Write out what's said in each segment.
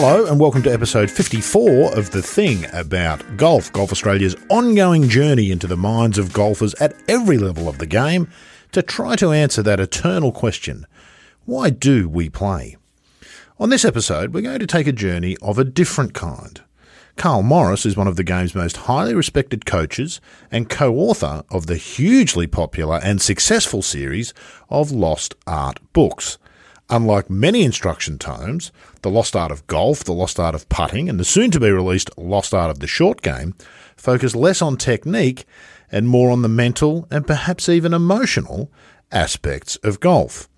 Hello, and welcome to episode 54 of The Thing About Golf, Golf Australia's ongoing journey into the minds of golfers at every level of the game to try to answer that eternal question why do we play? On this episode, we're going to take a journey of a different kind. Carl Morris is one of the game's most highly respected coaches and co author of the hugely popular and successful series of Lost Art books. Unlike many instruction tomes, The Lost Art of Golf, The Lost Art of Putting, and the soon to be released Lost Art of the Short Game focus less on technique and more on the mental and perhaps even emotional aspects of golf.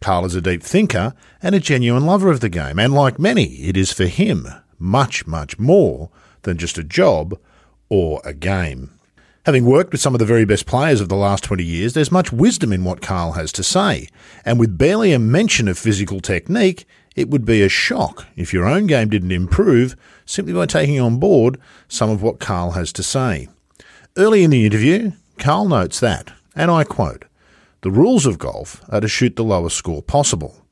Carl is a deep thinker and a genuine lover of the game, and like many, it is for him much, much more than just a job or a game. Having worked with some of the very best players of the last 20 years, there's much wisdom in what Carl has to say. And with barely a mention of physical technique, it would be a shock if your own game didn't improve simply by taking on board some of what Carl has to say. Early in the interview, Carl notes that, and I quote, the rules of golf are to shoot the lowest score possible,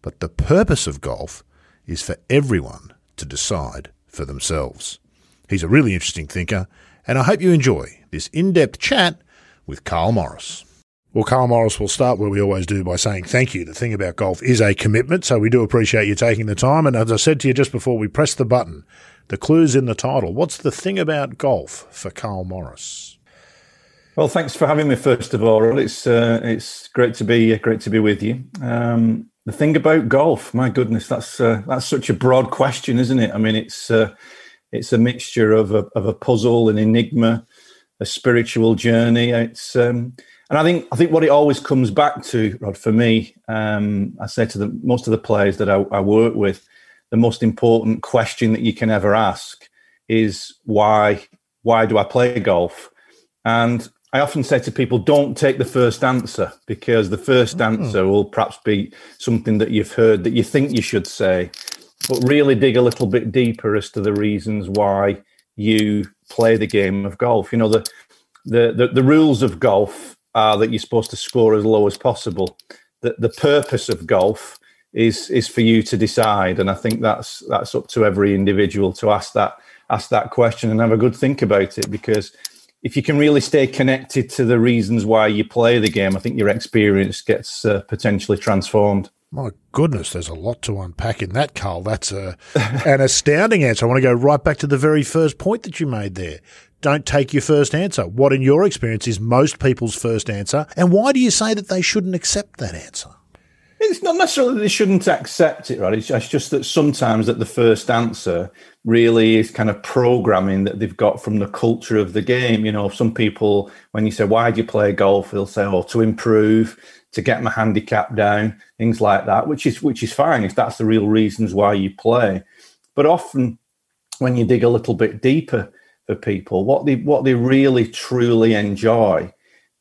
but the purpose of golf is for everyone to decide for themselves. He's a really interesting thinker, and I hope you enjoy this in depth chat with Carl Morris. Well, Carl Morris we'll start where we always do by saying thank you. The thing about golf is a commitment, so we do appreciate you taking the time. And as I said to you just before we press the button, the clue's in the title. What's the thing about golf for Carl Morris? Well, thanks for having me. First of all, it's uh, it's great to be great to be with you. Um, the thing about golf, my goodness, that's uh, that's such a broad question, isn't it? I mean, it's uh, it's a mixture of a, of a puzzle, an enigma, a spiritual journey. It's um, and I think I think what it always comes back to, Rod, for me, um, I say to the most of the players that I, I work with, the most important question that you can ever ask is why why do I play golf? And I often say to people, don't take the first answer because the first mm. answer will perhaps be something that you've heard that you think you should say, but really dig a little bit deeper as to the reasons why you play the game of golf. You know, the the the, the rules of golf are that you're supposed to score as low as possible. The the purpose of golf is is for you to decide, and I think that's that's up to every individual to ask that ask that question and have a good think about it because if you can really stay connected to the reasons why you play the game, I think your experience gets uh, potentially transformed. My goodness, there's a lot to unpack in that, Carl. That's a, an astounding answer. I want to go right back to the very first point that you made there. Don't take your first answer. What, in your experience, is most people's first answer? And why do you say that they shouldn't accept that answer? It's not necessarily that they shouldn't accept it, right? It's just that sometimes that the first answer really is kind of programming that they've got from the culture of the game. You know, some people, when you say, why do you play golf? They'll say, oh, to improve, to get my handicap down, things like that, which is which is fine if that's the real reasons why you play. But often when you dig a little bit deeper for people, what they what they really truly enjoy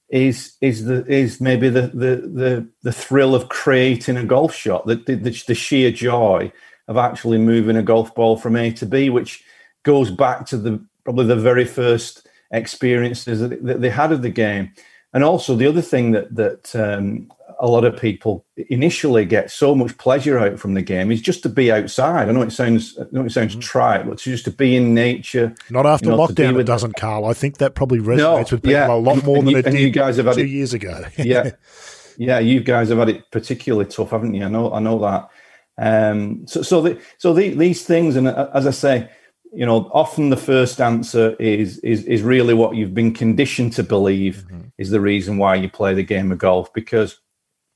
is is the is maybe the the the, the thrill of creating a golf shot, the, the, the sheer joy of actually moving a golf ball from A to B, which goes back to the probably the very first experiences that, that they had of the game. And also the other thing that that um, a lot of people initially get so much pleasure out from the game is just to be outside. I know it sounds, I know it sounds mm-hmm. trite, but just to be in nature. Not after you know, lockdown, it doesn't, Carl. I think that probably resonates no, with people yeah. a lot more and than you, it did you guys have had two it, years ago. yeah, yeah, you guys have had it particularly tough, haven't you? I know, I know that. Um, so, so, the, so the, these things, and uh, as I say, you know, often the first answer is is is really what you've been conditioned to believe mm-hmm. is the reason why you play the game of golf because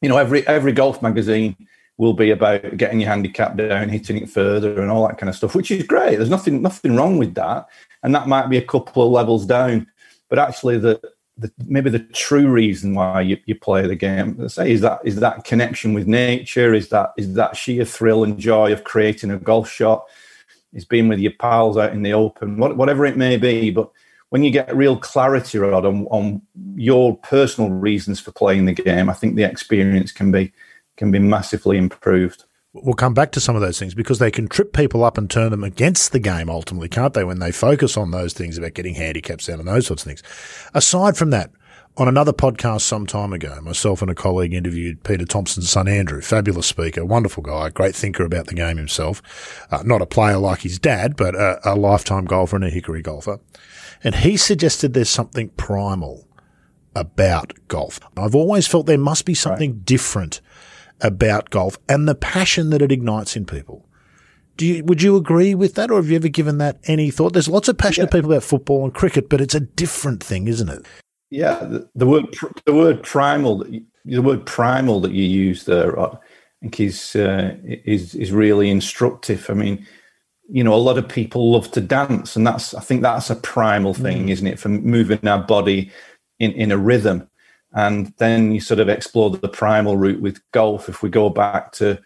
you know every every golf magazine will be about getting your handicap down, hitting it further, and all that kind of stuff, which is great. There's nothing nothing wrong with that, and that might be a couple of levels down. But actually, the, the maybe the true reason why you, you play the game, let's say, is that is that connection with nature, is that is that sheer thrill and joy of creating a golf shot, is being with your pals out in the open, whatever it may be. But when you get real clarity, Rod, on, on your personal reasons for playing the game, I think the experience can be can be massively improved. We'll come back to some of those things because they can trip people up and turn them against the game ultimately, can't they? When they focus on those things about getting handicaps down and those sorts of things. Aside from that, On another podcast some time ago, myself and a colleague interviewed Peter Thomson's son Andrew, fabulous speaker, wonderful guy, great thinker about the game himself. Uh, not a player like his dad, but a, a lifetime golfer and a hickory golfer. And he suggested there's something primal about golf. I've always felt there must be something right. different about golf and the passion that it ignites in people. Do you, would you agree with that, or have you ever given that any thought? There's lots of passionate yeah. people about football and cricket, but it's a different thing, isn't it? Yeah, the, the word the word primal the word primal that you use there, I think is uh, is is really instructive. I mean, you know, a lot of people love to dance, and that's I think that's a primal thing, mm. isn't it? For moving our body in in a rhythm, and then you sort of explore the primal route with golf. If we go back to,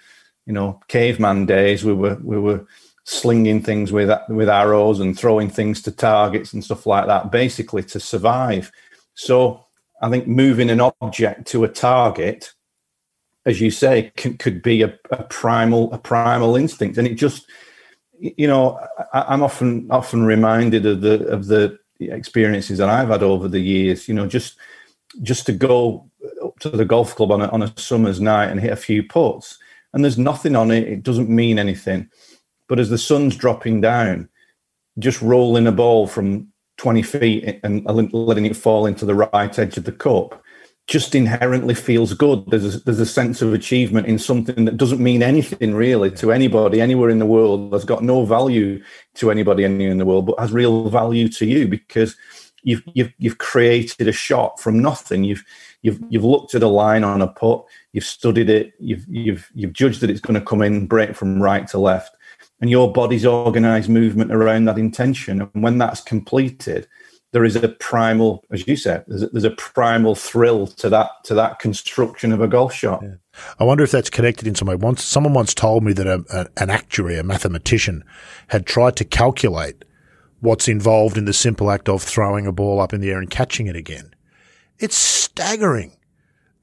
you know, caveman days, we were we were slinging things with with arrows and throwing things to targets and stuff like that, basically to survive. So I think moving an object to a target, as you say, can, could be a, a, primal a primal instinct, and it just, you know, I, am often often reminded of the of the experiences that I've had over the years. You know, just just to go up to the golf club on a, on a summer's night and hit a few putts, and there's nothing on it. It doesn't mean anything, but as the sun's dropping down, just rolling a ball from 20 feet and letting it fall into the right edge of the cup just inherently feels good. There's a, there's a sense of achievement in something that doesn't mean anything really to anybody anywhere in the world. Has got no value to anybody anywhere in the world, but has real value to you because you've you've you've created a shot from nothing. You've you've you've looked at a line on a putt. You've studied it. You've you've you've judged that it's going to come in, break from right to left, and your body's organized movement around that intention. And when that's completed, there is a primal, as you said, there's a, there's a primal thrill to that to that construction of a golf shot. Yeah. I wonder if that's connected in some way. Once someone once told me that a, a, an actuary, a mathematician, had tried to calculate what's involved in the simple act of throwing a ball up in the air and catching it again. It's staggering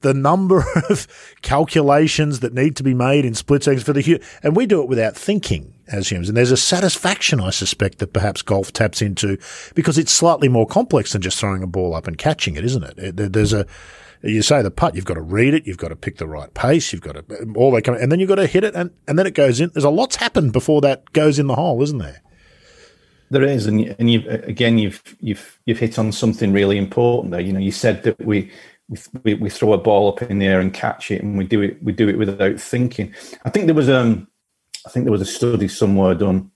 the number of calculations that need to be made in split seconds for the and we do it without thinking as humans. And there's a satisfaction, I suspect, that perhaps golf taps into because it's slightly more complex than just throwing a ball up and catching it, isn't it? there's a, you say the putt, you've got to read it, you've got to pick the right pace, you've got to, all they come, and then you've got to hit it, and, and then it goes in. There's a lot's happened before that goes in the hole, isn't there? There is, and and you again, you've you've you've hit on something really important there. You know, you said that we we, we throw a ball up in the air and catch it, and we do it we do it without thinking. I think there was um I think there was a study somewhere done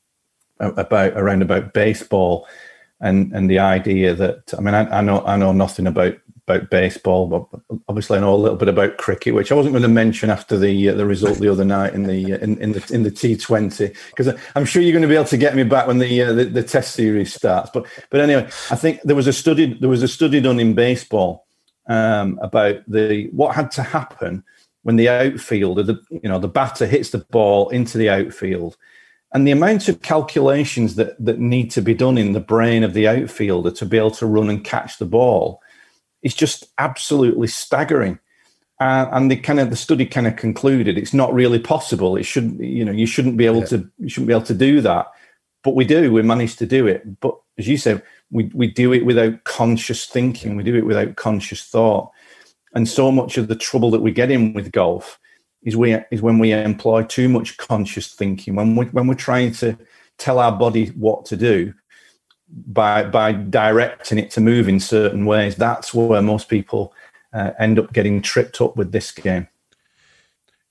about around about baseball and and the idea that I mean I, I know I know nothing about about baseball, but obviously I know a little bit about cricket, which I wasn't going to mention after the uh, the result the other night in the uh, in, in the in the T Twenty because I'm sure you're going to be able to get me back when the, uh, the, the Test series starts. But but anyway, I think there was a study there was a study done in baseball um, about the what had to happen when the outfielder, the you know, the batter hits the ball into the outfield, and the amount of calculations that that need to be done in the brain of the outfielder to be able to run and catch the ball is just absolutely staggering. Uh, and the kind of the study kind of concluded it's not really possible. It shouldn't, you know you shouldn't be able yeah. to you shouldn't be able to do that, but we do. We manage to do it. But as you said, we, we do it without conscious thinking, we do it without conscious thought. And so much of the trouble that we get in with golf is we is when we employ too much conscious thinking, when we when we're trying to tell our body what to do by by directing it to move in certain ways. That's where most people uh, end up getting tripped up with this game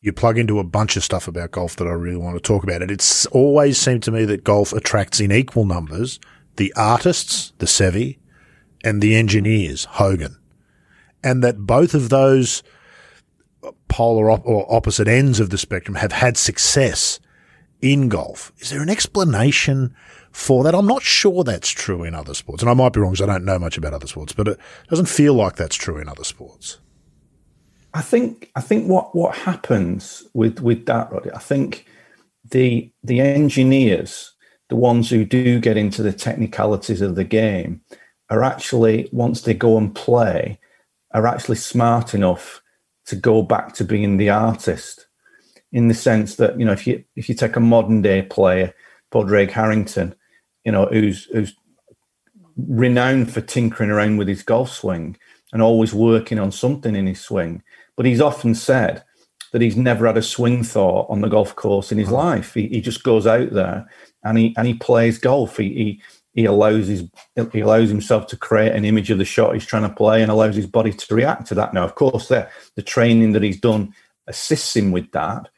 you plug into a bunch of stuff about golf that I really want to talk about. And it's always seemed to me that golf attracts in equal numbers the artists, the Seve, and the engineers, Hogan. And that both of those polar op- or opposite ends of the spectrum have had success in golf. Is there an explanation for that? I'm not sure that's true in other sports. And I might be wrong because I don't know much about other sports, but it doesn't feel like that's true in other sports. I think I think what what happens with with that, Roddy, I think the the engineers the ones who do get into the technicalities of the game are actually once they go and play are actually smart enough to go back to being the artist in the sense that you know if you if you take a modern day player Padraig Harrington you know who's who's renowned for tinkering around with his golf swing and always working on something in his swing. But he's often said that he's never had a swing thought on the golf course in his life. He, he just goes out there and he and he plays golf. He, he he allows his he allows himself to create an image of the shot he's trying to play and allows his body to react to that. Now, of course, the the training that he's done assists him with that.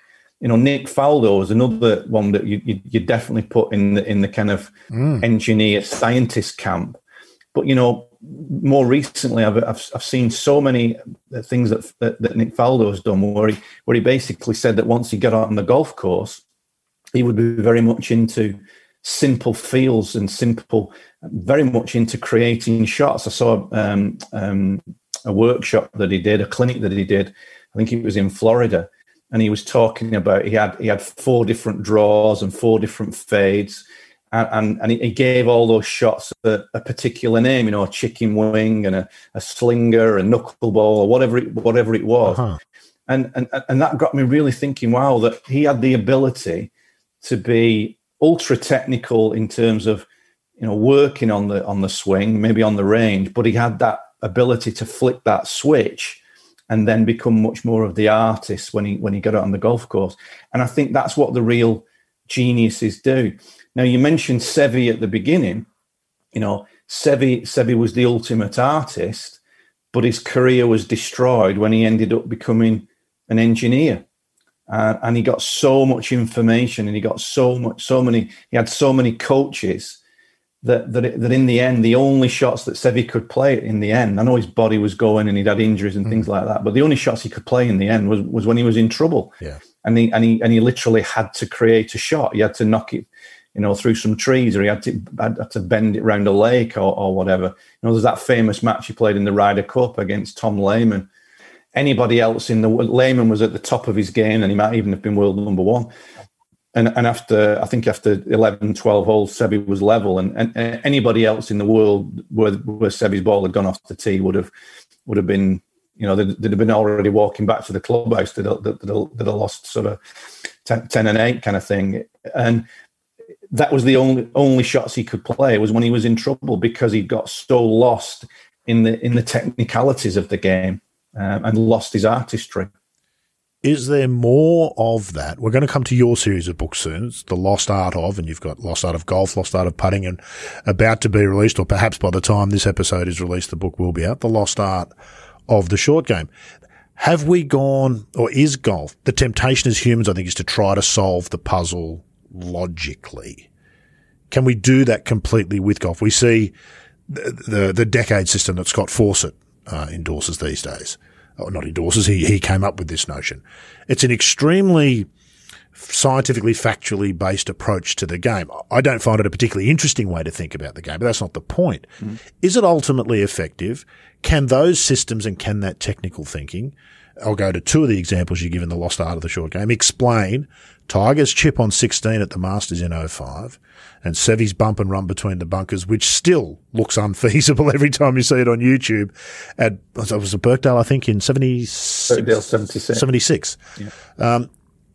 You know, Nick Faldo is another one that you, you, you definitely put in the in the kind of mm. engineer scientist camp. But you know, more recently, I've, I've, I've seen so many things that, that, that Nick Faldo has done, where he where he basically said that once he got out on the golf course, he would be very much into simple feels and simple, very much into creating shots. I saw um, um, a workshop that he did, a clinic that he did. I think it was in Florida, and he was talking about he had he had four different draws and four different fades. And, and, and he gave all those shots a, a, particular name, you know, a chicken wing and a, a slinger, a knuckleball, or whatever it, whatever it was. Uh-huh. And, and and that got me really thinking, wow, that he had the ability to be ultra technical in terms of you know working on the on the swing, maybe on the range, but he had that ability to flick that switch and then become much more of the artist when he when he got out on the golf course. And I think that's what the real geniuses do. Now you mentioned Seve at the beginning. You know, Seve Seve was the ultimate artist, but his career was destroyed when he ended up becoming an engineer uh, and he got so much information and he got so much so many he had so many coaches that that, it, that in the end the only shots that Seve could play in the end I know his body was going and he'd had injuries and mm. things like that but the only shots he could play in the end was was when he was in trouble. Yeah. And he and he and he literally had to create a shot. He had to knock it you know through some trees or he had to had to bend it around a lake or, or whatever. You know there's that famous match he played in the Ryder Cup against Tom Lehman anybody else in the Lehman was at the top of his game and he might even have been world number one. And, and after I think after 11, 12 holes, Seve was level, and, and, anybody else in the world where where Seve's ball had gone off the tee would have would have been you know they'd, they'd have been already walking back to the clubhouse that that that lost sort of 10, 10, and eight kind of thing, and that was the only only shots he could play was when he was in trouble because he got so lost in the in the technicalities of the game um, and lost his artistry. Is there more of that? We're going to come to your series of books soon. It's The Lost Art of, and you've got Lost Art of Golf, Lost Art of Putting, and about to be released, or perhaps by the time this episode is released, the book will be out. The Lost Art of the Short Game. Have we gone, or is golf, the temptation as humans, I think, is to try to solve the puzzle logically. Can we do that completely with golf? We see the, the, the decade system that Scott Fawcett uh, endorses these days. Or not endorses, he, he came up with this notion. It's an extremely scientifically, factually based approach to the game. I don't find it a particularly interesting way to think about the game, but that's not the point. Mm. Is it ultimately effective? Can those systems and can that technical thinking, I'll go to two of the examples you give in the lost art of the short game, explain Tiger's chip on 16 at the Masters in 05 and Seve's bump and run between the bunkers, which still looks unfeasible every time you see it on YouTube. At it was a Birkdale, I think, in 76. Birkdale 76. 76. Yeah. Um,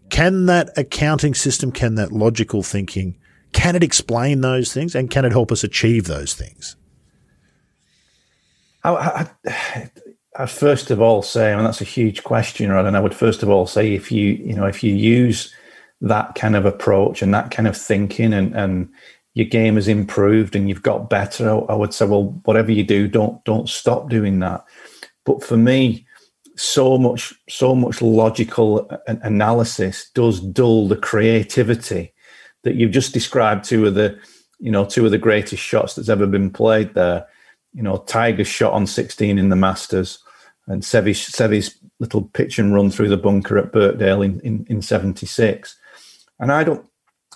can that accounting system, can that logical thinking, can it explain those things and can it help us achieve those things? I, I, I'd first of all say, I mean, that's a huge question, right? And I would first of all say, if you, you know, if you use that kind of approach and that kind of thinking and, and your game has improved and you've got better, I would say, well, whatever you do, don't don't stop doing that. But for me, so much so much logical analysis does dull the creativity that you've just described. Two of the you know two of the greatest shots that's ever been played there. You know, Tiger's shot on 16 in the Masters, and Seve's little pitch and run through the bunker at Birkdale in, in, in 76. And I don't,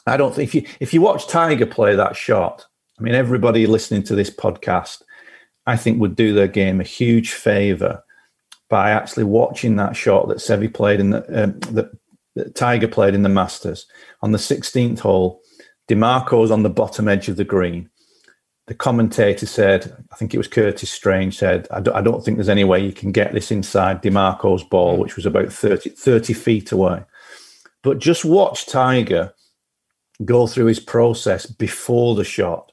I don't think if you if you watch Tiger play that shot, I mean, everybody listening to this podcast, I think would do their game a huge favor by actually watching that shot that Seve played in the um, that, that Tiger played in the Masters on the 16th hole. DiMarco's on the bottom edge of the green. The commentator said, I think it was Curtis Strange said, I don't, I don't think there's any way you can get this inside DiMarco's ball, mm. which was about 30, 30 feet away. But just watch Tiger go through his process before the shot,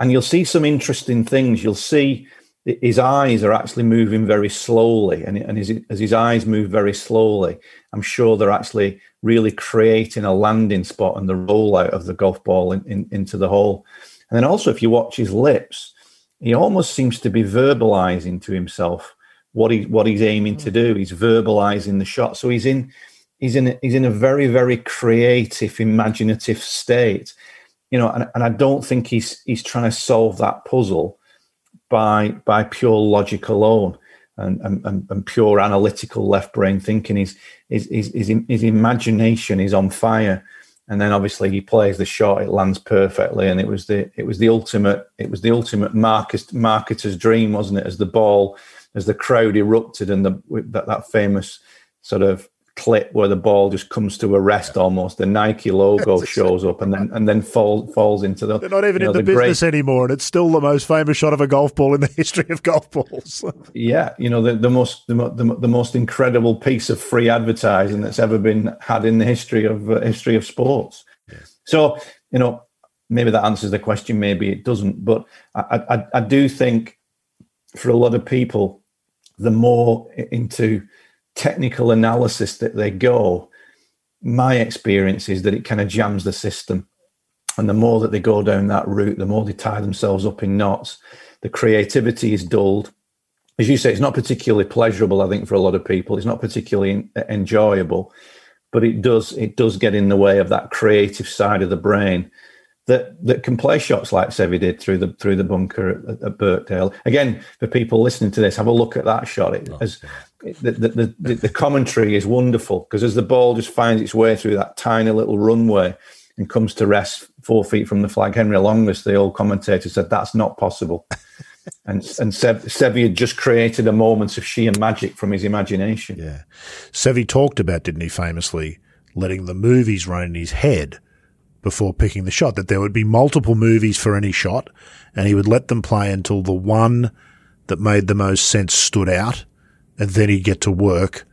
and you'll see some interesting things. You'll see his eyes are actually moving very slowly, and, and his, as his eyes move very slowly, I'm sure they're actually really creating a landing spot and the rollout of the golf ball in, in, into the hole. And then also, if you watch his lips, he almost seems to be verbalizing to himself what he what he's aiming to do. He's verbalizing the shot, so he's in he's in he's in a very very creative, imaginative state. You know, and, and I don't think he's he's trying to solve that puzzle by by pure logic alone and, and, and pure analytical left brain thinking. His, his, his, his, imagination is on fire. And then obviously he plays the shot, it lands perfectly. And it was the it was the ultimate, it was the ultimate market, marketer's dream, wasn't it? As the ball, as the crowd erupted and the that, that famous sort of clip where the ball just comes to a rest almost. The Nike logo shows up and then and then fall, falls into the. They're not even you know, in the, the business great, anymore, and it's still the most famous shot of a golf ball in the history of golf balls. yeah, you know the, the most the, the, the, most incredible piece of free advertising that's ever been had in the history of uh, history of sports. So you know maybe that answers the question, maybe it doesn't, but I, I, I do think for a lot of people, the more into technical analysis that they go, my experience is that it kind of jams the system. And the more that they go down that route, the more they tie themselves up in knots. The creativity is dulled. As you say, it's not particularly pleasurable, I think, for a lot of people. It's not particularly enjoyable, but it does it does get in the way of that creative side of the brain that that can play shots like Seve did through the through the bunker at, at Birkdale. Again, for people listening to this, have a look at that shot. It, oh, as the, the, the, the commentary is wonderful because as the ball just finds its way through that tiny little runway and comes to rest four feet from the flag, Henry Longhurst, the old commentator, said that's not possible. and and Seve had just created a moment of sheer magic from his imagination. Yeah, Seve talked about, didn't he, famously letting the movies run in his head before picking the shot. That there would be multiple movies for any shot, and he would let them play until the one that made the most sense stood out, and then he'd get to work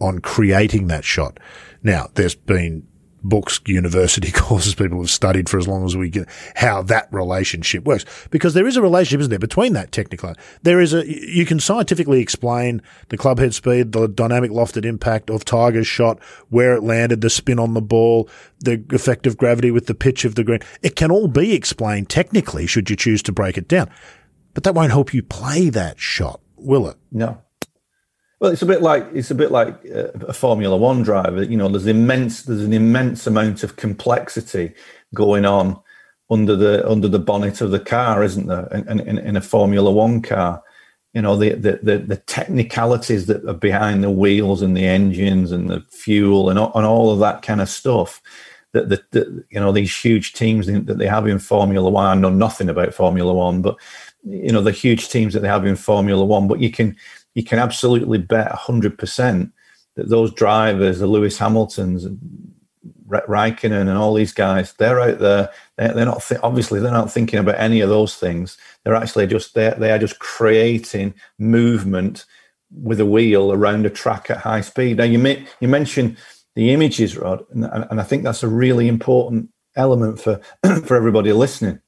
on creating that shot. Now, there's been books, university courses people have studied for as long as we get how that relationship works. Because there is a relationship, isn't there, between that technical. There is a, you can scientifically explain the club head speed, the dynamic lofted impact of Tiger's shot, where it landed, the spin on the ball, the effect of gravity with the pitch of the green. It can all be explained technically should you choose to break it down. But that won't help you play that shot, will it? No. Well, it's a bit like it's a bit like uh, a Formula One driver. You know, there's immense there's an immense amount of complexity going on under the under the bonnet of the car, isn't there? In, in, in a Formula One car, you know, the, the, the the technicalities that are behind the wheels and the engines and the fuel and and all of that kind of stuff. That the, the you know these huge teams that they have in Formula One. I know nothing about Formula One, but you know the huge teams that they have in Formula One. But you can you can absolutely bet 100% that those drivers, the Lewis Hamiltons, Raikkonen, and all these guys, they're out there. They're, not th- obviously they're not thinking about any of those things. They're actually just they they are just creating movement with a wheel around a track at high speed. Now you may, you mentioned the images, Rod, and, and I think that's a really important element for for everybody listening.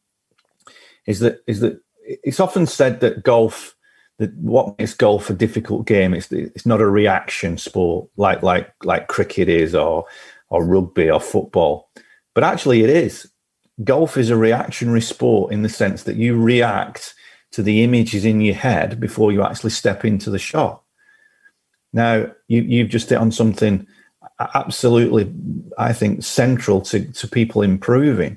Is that is that it's often said that golf that what makes golf a difficult game is it's not a reaction sport like like like cricket is or or rugby or football. But actually it is. Golf is a reactionary sport in the sense that you react to the images in your head before you actually step into the shot. Now you you've just hit on something absolutely i think central to to people improving.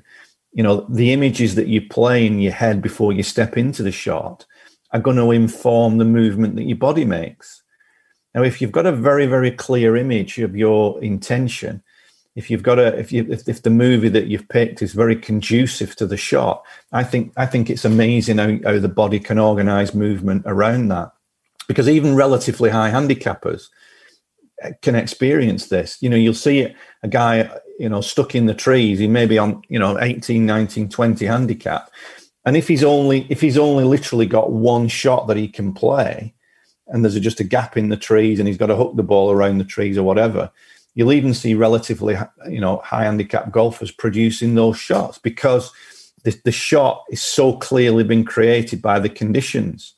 You know the images that you play in your head before you step into the shot are going to inform the movement that your body makes. Now, if you've got a very, very clear image of your intention, if you've got a if you if, if the movie that you've picked is very conducive to the shot, I think I think it's amazing how, how the body can organize movement around that. Because even relatively high handicappers uh, can experience this. You know, you'll see a guy, you know, stuck in the trees, he may be on, you know, 18, 19, 20 handicap and if he's only if he's only literally got one shot that he can play, and there's just a gap in the trees, and he's got to hook the ball around the trees or whatever, you'll even see relatively you know high handicap golfers producing those shots because the, the shot is so clearly been created by the conditions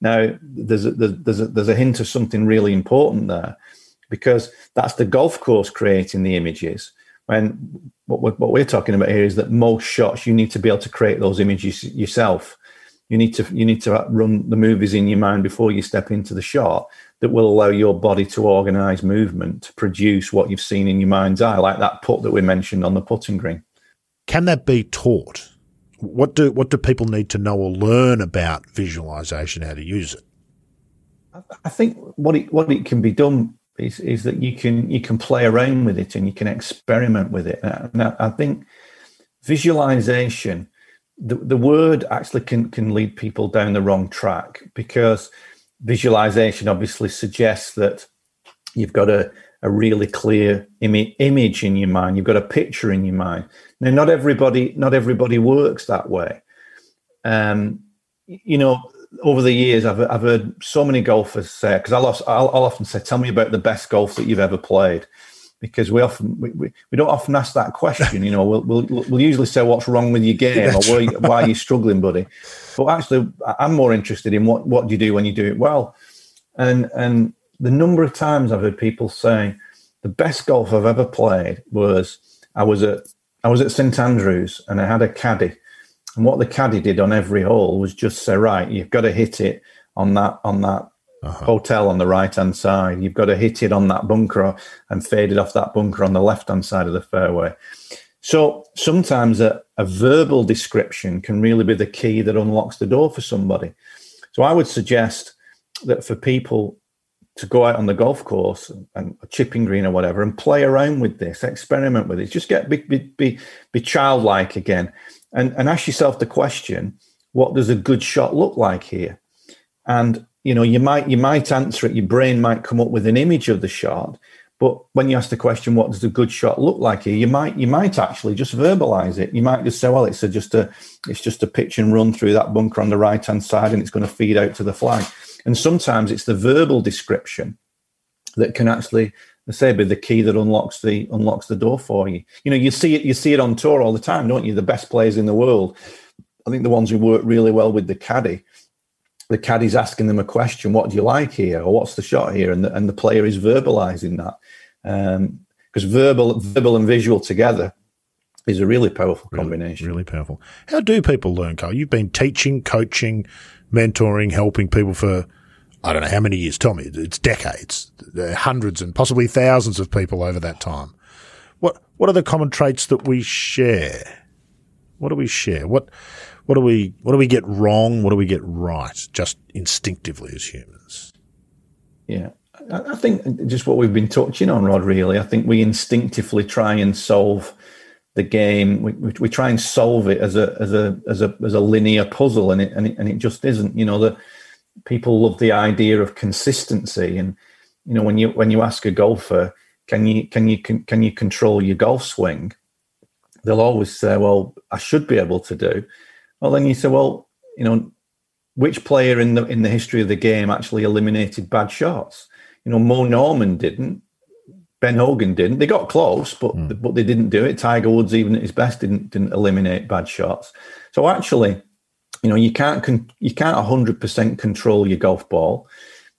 Now, there's a, there's a, there's a hint of something really important there, because that's the golf course creating the images. When what we're, what we're talking about here is that most shots you need to be able to create those images yourself. You need to you need to run the movies in your mind before you step into the shot that will allow your body to organize movement to produce what you've seen in your mind's eye, like that putt that we mentioned on the putting green. Can that be taught? What do what do people need to know or learn about visualization, how to use it? I think what it what it can be done is is that you can you can play around with it and you can experiment with it. And I, I think visualization, the, the word actually can can lead people down the wrong track because visualization obviously suggests that you've got a, a really clear Im- image in your mind. You've got a picture in your mind. Now not everybody not everybody works that way. Um, you know over the years i've, I've heard so many golfers say because I'll, I'll, I'll, often say tell me about the best golf that you've ever played because we often we, we, we don't often ask that question you know? We'll, we'll, we'll usually say what's wrong with your game? Or why, why are you struggling buddy? But actually, I'm more interested in what what do you do when you do it well, and and the number of times I've heard people say the best golf I've ever played was I was at I was at St Andrews and I had a caddy, and what the caddy did on every hole was just say right, you've got to hit it on that on that uh-huh. hotel on the right hand side. You've got to hit it on that bunker and fade it off that bunker on the left hand side of the fairway. So sometimes a, a verbal description can really be the key that unlocks the door for somebody. So I would suggest that for people to go out on the golf course and a chipping green or whatever and play around with this, experiment with it, just get be be be, be childlike again, and and ask yourself the question: What does a good shot look like here? And you know, you might you might answer it. Your brain might come up with an image of the shot, but when you ask the question, what does a good shot look like here? You might you might actually just verbalize it. You might just say, well, it's a, just a it's just a pitch and run through that bunker on the right hand side, and it's going to feed out to the flag. And sometimes it's the verbal description that can actually, I say, be the key that unlocks the unlocks the door for you. You know, you see it you see it on tour all the time, don't you? The best players in the world. I think the ones who work really well with the caddy the caddy's asking them a question, what do you like here? Or what's the shot here? And the, and the player is verbalizing that. Because um, verbal, verbal and visual together is a really powerful combination. Really, really powerful. How do people learn, Carl? You've been teaching, coaching, mentoring, helping people for, I don't know how many years. Tell me, it's decades, hundreds and possibly thousands of people over that time. What, what are the common traits that we share? What do we share? What, what do we what do we get wrong? What do we get right? Just instinctively as humans. Yeah, I think just what we've been touching on, Rod. Really, I think we instinctively try and solve the game. We, we, we, try and solve it as a as a as a as a linear puzzle, and it and it, and it just isn't. You know, the people love the idea of consistency, and you know when you when you ask a golfer, can you can you can, can you control your golf swing? They'll always say, "Well, I should be able to do." Well, then you say, well, you know, which player in the in the history of the game actually eliminated bad shots? You know, Moe Norman didn't. Ben Hogan didn't. They got close, but mm. but they didn't do it. Tiger Woods, even at his best, didn't didn't eliminate bad shots. So actually, you know, you can't con- you can't hundred percent control your golf ball.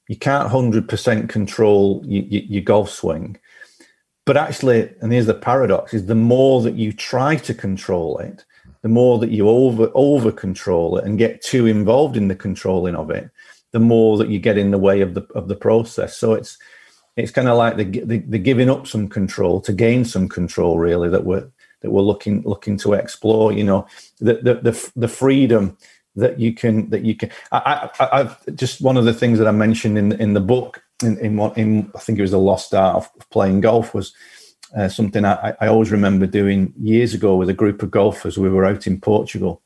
You can't hundred percent control your, your, your golf swing. But actually, and here's the paradox: is the more that you try to control it, the more that you over over control it and get too involved in the controlling of it, the more that you get in the way of the of the process. So it's it's kind of like the, the, the giving up some control to gain some control, really that we're that we're looking looking to explore. You know, the the the, the freedom that you can that you can. I, I, I've just one of the things that I mentioned in in the book in in, what, in I think it was the lost art of playing golf was uh, something I, I, always remember doing years ago with a group of golfers. We were out in Portugal,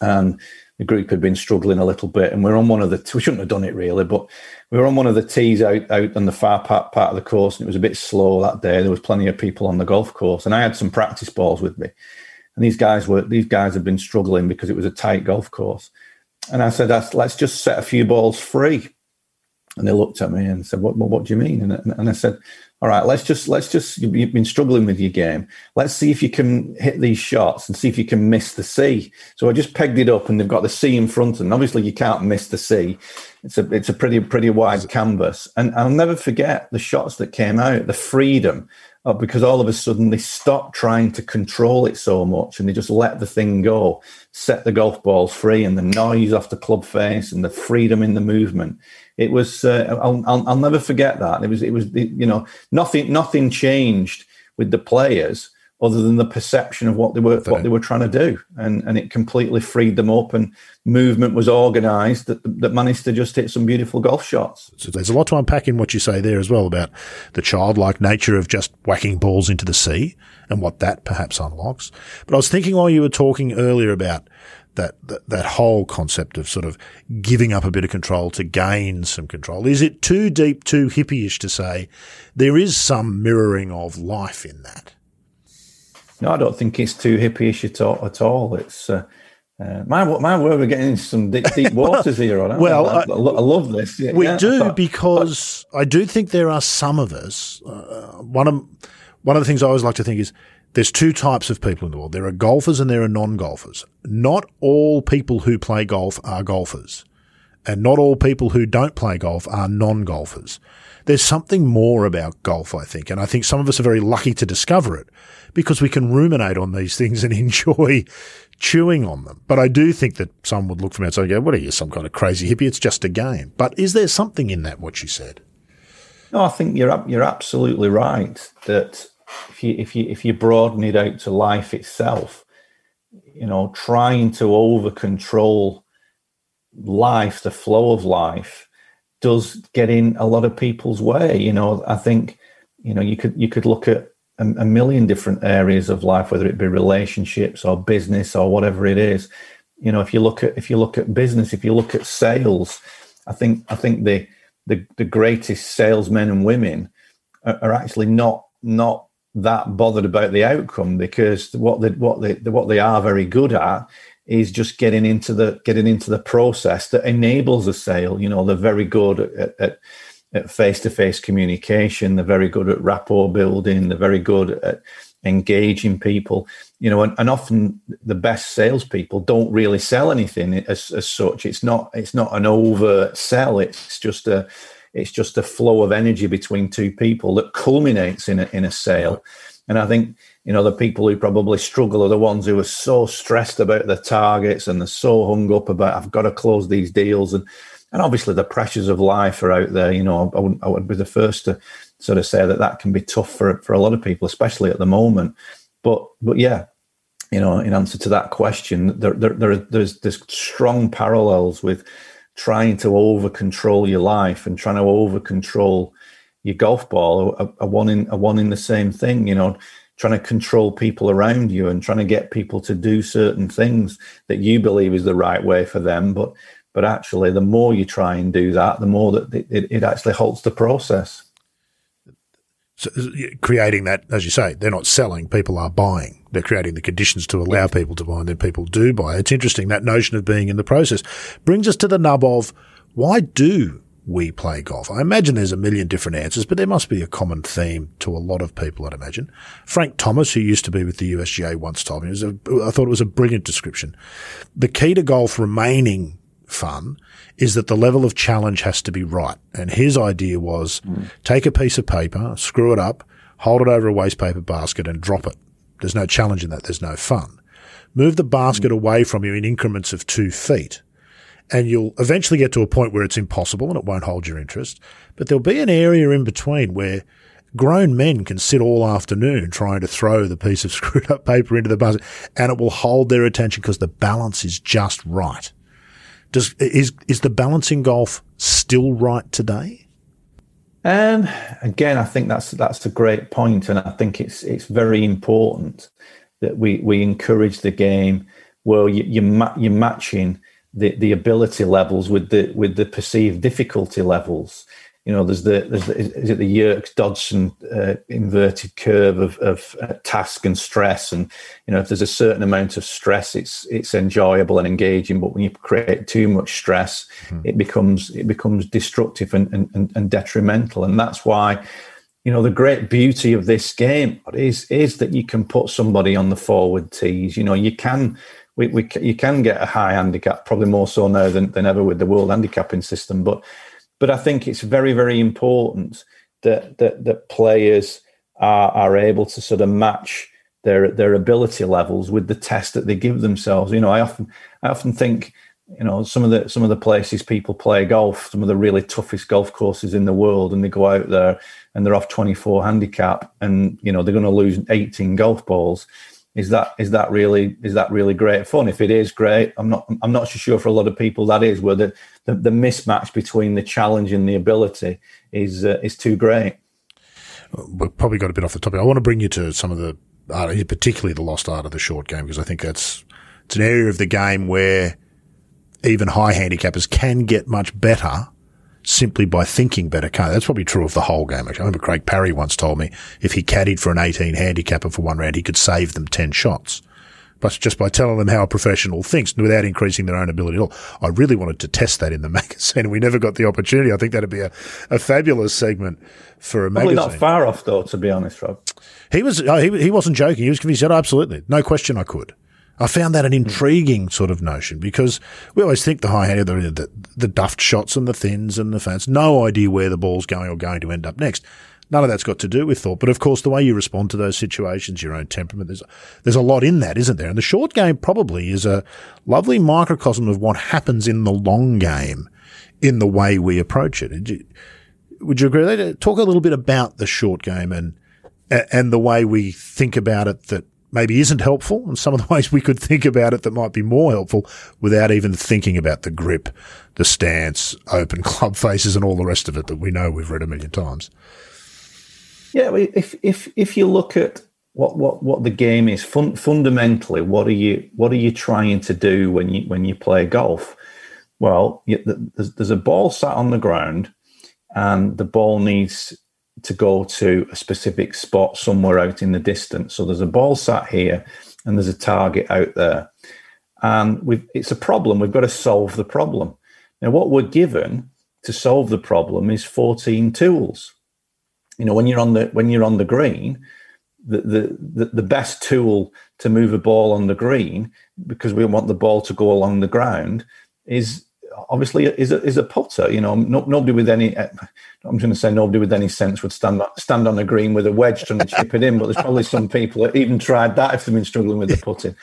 and the group had been struggling a little bit, and we are on one of the. We shouldn't have done it really, but we were on one of the tees out out on the far part part of the course, and it was a bit slow that day. There was plenty of people on the golf course, and I had some practice balls with me, and these guys were these guys had been struggling because it was a tight golf course, and I said, "Let's just set a few balls free." And they looked at me and said, "What? What, what do you mean?" And, and I said, "All right, let's just let's just you've been struggling with your game. Let's see if you can hit these shots and see if you can miss the sea." So I just pegged it up, and they've got the sea in front, and obviously you can't miss the sea. It's a it's a pretty pretty wide canvas, and I'll never forget the shots that came out, the freedom because all of a sudden they stopped trying to control it so much and they just let the thing go, set the golf balls free, and the noise off the club face and the freedom in the movement. It was uh, I'll, I'll, I'll never forget that. It was it was you know nothing nothing changed with the players other than the perception of what they were what they were trying to do, and and it completely freed them up, and movement was organised that that managed to just hit some beautiful golf shots. So there's a lot to unpack in what you say there as well about the childlike nature of just whacking balls into the sea and what that perhaps unlocks. But I was thinking while you were talking earlier about that, that, that whole concept of sort of giving up a bit of control to gain some control. Is it too deep, too hippyish to say there is some mirroring of life in that? No, I don't think it's too hippyish at all. At all. It's uh, uh, my my word, we're getting into some deep, deep waters here. On well, I, I, I, love this. Yeah, we yeah, do thought, because but, I do think there are some of us. Uh, one of one of the things I always like to think is there's two types of people in the world. There are golfers and there are non-golfers. Not all people who play golf are golfers, and not all people who don't play golf are non-golfers. There's something more about golf, I think, and I think some of us are very lucky to discover it because we can ruminate on these things and enjoy chewing on them. But I do think that some would look from outside and go, what are you, some kind of crazy hippie? It's just a game. But is there something in that, what you said? No, I think you're you're absolutely right that if you if you if you broaden it out to life itself, you know, trying to over control life, the flow of life, does get in a lot of people's way. You know, I think, you know, you could you could look at a, a, million different areas of life, whether it be relationships or business or whatever it is. You know, if you look at if you look at business, if you look at sales, I think I think the the, the greatest salesmen and women are, are actually not not that bothered about the outcome because what they what they what they are very good at is just getting into the getting into the process that enables a sale. You know, they're very good at, at at face-to-face communication. They're very good at rapport building. They're very good at engaging people. You know, and, and often the best salespeople don't really sell anything as, as such. It's not it's not an overt sell. It's just a it's just a flow of energy between two people that culminates in a, in a sale. And I think you know the people who probably struggle are the ones who are so stressed about the targets and they're so hung up about I've got to close these deals and and obviously the pressures of life are out there. You know, I would, I would be the first to sort of say that that can be tough for for a lot of people, especially at the moment. But but yeah, you know, in answer to that question, there there, there there's there's strong parallels with trying to over control your life and trying to over control your golf ball are one in are one in the same thing. You know, trying to control people around you and trying to get people to do certain things that you believe is the right way for them, but but actually, the more you try and do that, the more that it, it actually halts the process. So creating that, as you say, they're not selling, people are buying. They're creating the conditions to allow people to buy, and then people do buy. It's interesting that notion of being in the process brings us to the nub of why do we play golf? I imagine there's a million different answers, but there must be a common theme to a lot of people, I'd imagine. Frank Thomas, who used to be with the USGA, once told me, it was a, I thought it was a brilliant description. The key to golf remaining fun is that the level of challenge has to be right. And his idea was mm. take a piece of paper, screw it up, hold it over a waste paper basket and drop it. There's no challenge in that. There's no fun. Move the basket mm. away from you in increments of two feet and you'll eventually get to a point where it's impossible and it won't hold your interest. But there'll be an area in between where grown men can sit all afternoon trying to throw the piece of screwed up paper into the basket and it will hold their attention because the balance is just right. Does is is the balancing golf still right today? Um, again, I think that's that's a great point, and I think it's it's very important that we we encourage the game where you, you ma- you're matching the, the ability levels with the with the perceived difficulty levels. You know, there's the there's the, is it the Yerkes Dodson uh, inverted curve of, of uh, task and stress, and you know, if there's a certain amount of stress, it's it's enjoyable and engaging. But when you create too much stress, mm. it becomes it becomes destructive and, and and detrimental, and that's why. You know the great beauty of this game is is that you can put somebody on the forward tees. You know you can we, we you can get a high handicap, probably more so now than, than ever with the world handicapping system. But but I think it's very, very important that that, that players are, are able to sort of match their their ability levels with the test that they give themselves. You know, I often I often think, you know, some of the some of the places people play golf, some of the really toughest golf courses in the world, and they go out there and they're off 24 handicap, and you know they're going to lose 18 golf balls is that is that really is that really great fun? If it is great, I'm not I'm not so sure for a lot of people that is where the the, the mismatch between the challenge and the ability is uh, is too great. We've probably got a bit off the topic. I want to bring you to some of the art, particularly the lost art of the short game, because I think that's it's an area of the game where even high handicappers can get much better simply by thinking better. That's probably true of the whole game. Actually. I remember Craig Parry once told me if he caddied for an 18 handicapper for one round, he could save them 10 shots. But just by telling them how a professional thinks without increasing their own ability at all. I really wanted to test that in the magazine and we never got the opportunity. I think that'd be a, a fabulous segment for a Probably magazine. not far off though, to be honest, Rob. He was, oh, he, he wasn't joking. He was, he said, oh, absolutely. No question I could. I found that an hmm. intriguing sort of notion because we always think the high handed, the, the, the duffed shots and the thins and the fans, no idea where the ball's going or going to end up next. None of that's got to do with thought, but of course, the way you respond to those situations, your own temperament, there's there's a lot in that, isn't there? And the short game probably is a lovely microcosm of what happens in the long game, in the way we approach it. Would you agree? with that? Talk a little bit about the short game and and the way we think about it that maybe isn't helpful and some of the ways we could think about it that might be more helpful without even thinking about the grip, the stance, open club faces and all the rest of it that we know we've read a million times. Yeah, if if if you look at what what what the game is fun, fundamentally, what are you what are you trying to do when you when you play golf? Well, you, there's, there's a ball sat on the ground, and the ball needs to go to a specific spot somewhere out in the distance. So there's a ball sat here and there's a target out there. And it's a problem. We've got to solve the problem. Now, what we're given to solve the problem is 14 tools. You know, when you're on the when you're on the green, the, the, the, the best tool to move a ball on the green, because we want the ball to go along the ground, is obviously is a, is a putter. You know, no, nobody with any, eh, I'm going to say nobody with any sense would stand stand on a green with a wedge trying to chip it in. But there's probably some people that even tried that if they've been struggling with the putting.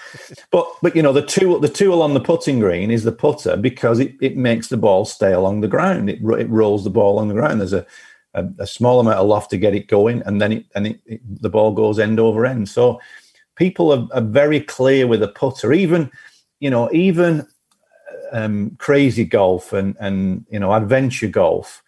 But but you know, the tool the tool on the putting green is the putter because it, it makes the ball stay along the ground. It it rolls the ball on the ground. There's a a, a small amount of loft to get it going, and then it and it, it, the ball goes end over end. So people are, are very clear with a putter. Even you know, even um, crazy golf and and you know adventure golf,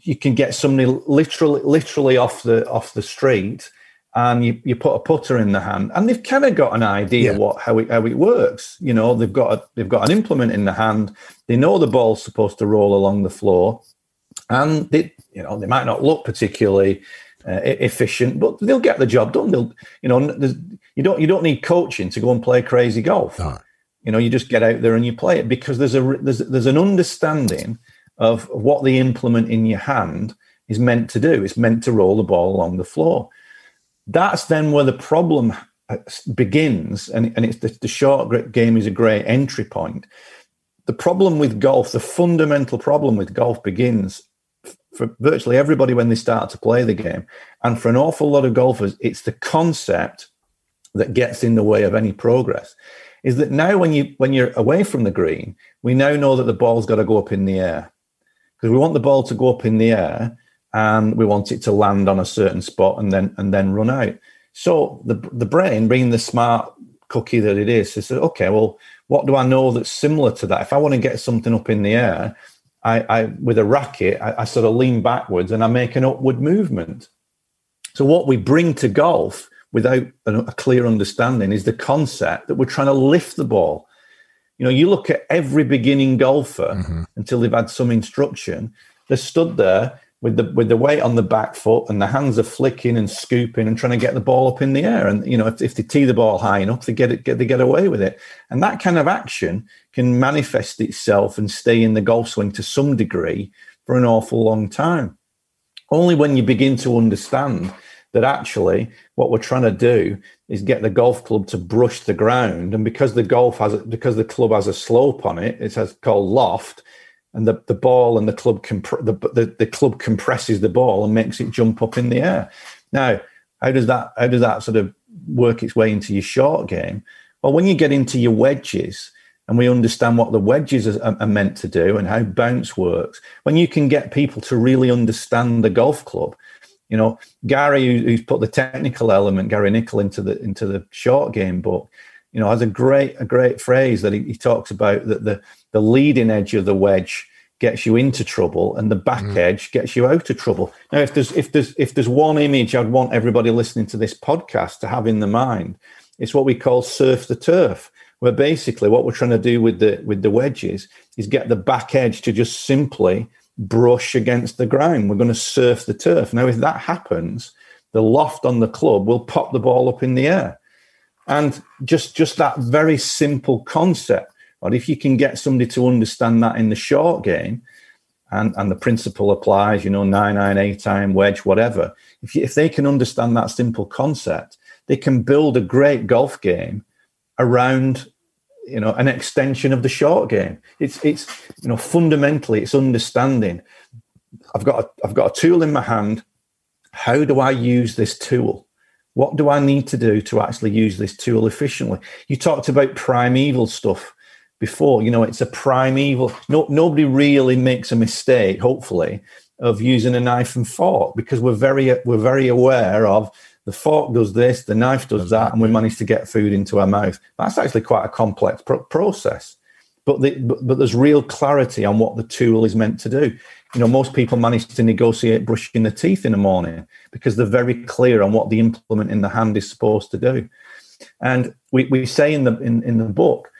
you can get somebody literally literally off the off the street and you, you put a putter in the hand and they've kind of got an idea yeah. what how it how it works you know they've got a, they've got an implement in the hand they know the ball's supposed to roll along the floor and they you know they might not look particularly uh, efficient but they'll get the job done they'll you know you don't you don't need coaching to go and play crazy golf no. You know, you just get out there and you play it because there's a there's there's an understanding of what the implement in your hand is meant to do. It's meant to roll the ball along the floor. That's then where the problem uh, begins, and, and it's the, the short game is a great entry point. The problem with golf, the fundamental problem with golf begins for virtually everybody when they start to play the game. And for an awful lot of golfers, it's the concept that gets in the way of any progress is that now when you when you're away from the green, we now know that the ball's got to go up in the air because we want the ball to go up in the air and we want it to land on a certain spot and then and then run out. So the the brain, being the smart cookie that it is, says, okay, well, what do I know that's similar to that? If I want to get something up in the air, I, I with a racket, I, I sort of lean backwards and I make an upward movement. So what we bring to golf without a, clear understanding is the concept that we're trying to lift the ball. You know, you look at every beginning golfer mm-hmm. until they've had some instruction, they're stood there with the with the weight on the back foot and the hands are flicking and scooping and trying to get the ball up in the air. And you know, if, if they tee the ball high enough, they get it get they get away with it. And that kind of action can manifest itself and stay in the golf swing to some degree for an awful long time. Only when you begin to understand that actually what we're trying to do is get the golf club to brush the ground, and because the golf has because the club has a slope on it, it's called loft and the, the ball and the club comp- the, the, the club compresses the ball and makes it jump up in the air. Now, how does that how does that sort of work its way into your short game? Well, when you get into your wedges and we understand what the wedges are meant to do and how bounce works, when you can get people to really understand the golf club, you know, Gary, who's put the technical element, Gary Nicol, into the into the short game book, you know, has a great a great phrase that he, he talks about that the the leading edge of the wedge gets you into trouble and the back mm. edge gets you out of trouble. Now, if there's if there's if there's one image I'd want everybody listening to this podcast to have in the mind, it's what we call surf the turf, where basically what we're trying to do with the with the wedges is get the back edge to just simply brush against the ground. We're going to surf the turf. Now, if that happens, the loft on the club will pop the ball up in the air. And just just that very simple concept but if you can get somebody to understand that in the short game, and, and the principle applies, you know, nine, nine, eight time, wedge, whatever. If, you, if they can understand that simple concept, they can build a great golf game around, you know, an extension of the short game. It's, it's, you know, fundamentally, it's understanding. I've got, a, I've got a tool in my hand. How do I use this tool? What do I need to do to actually use this tool efficiently? You talked about primeval stuff before. You know, it's a primeval. No, nobody really makes a mistake, hopefully, of using a knife and fork because we're very we're very aware of the fork does this, the knife does that, and we manage to get food into our mouth. That's actually quite a complex pro- process. But, the, but, but there's real clarity on what the tool is meant to do. You know, most people manage to negotiate brushing the teeth in the morning because they're very clear on what the implement in the hand is supposed to do. And we, we say in the in, in the book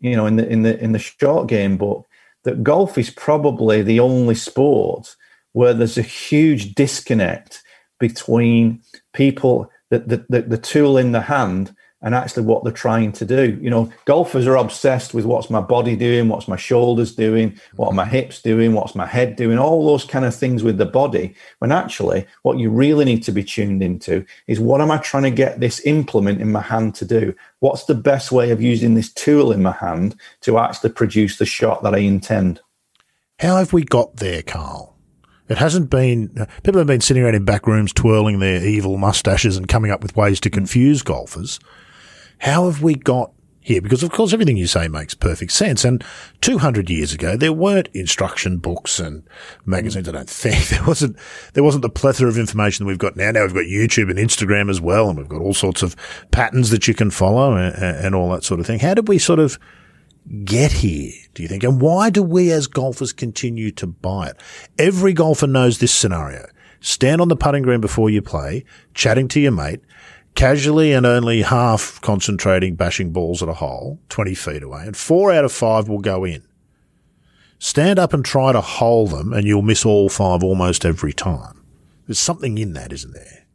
you know, in the in the in the short game book, that golf is probably the only sport where there's a huge disconnect between people that the, the, the tool in the hand and actually what they're trying to do. You know, golfers are obsessed with what's my body doing, what's my shoulders doing, what are my hips doing, what's my head doing, all those kind of things with the body. When actually, what you really need to be tuned into is what am I trying to get this implement in my hand to do? What's the best way of using this tool in my hand to actually produce the shot that I intend? How have we got there, Carl? It hasn't been, uh, people have been sitting around in back rooms twirling their evil mustaches and coming up with ways to confuse golfers. How have we got here? Because of course everything you say makes perfect sense. And 200 years ago, there weren't instruction books and magazines. I don't think there wasn't, there wasn't the plethora of information that we've got now. Now we've got YouTube and Instagram as well. And we've got all sorts of patterns that you can follow and, and all that sort of thing. How did we sort of get here, do you think? And why do we as golfers continue to buy it? Every golfer knows this scenario. Stand on the putting green before you play, chatting to your mate, casually and only half concentrating bashing balls at a hole 20 feet away, and four out of five will go in. Stand up and try to hole them, and you'll miss all five almost every time. There's something in that, isn't there?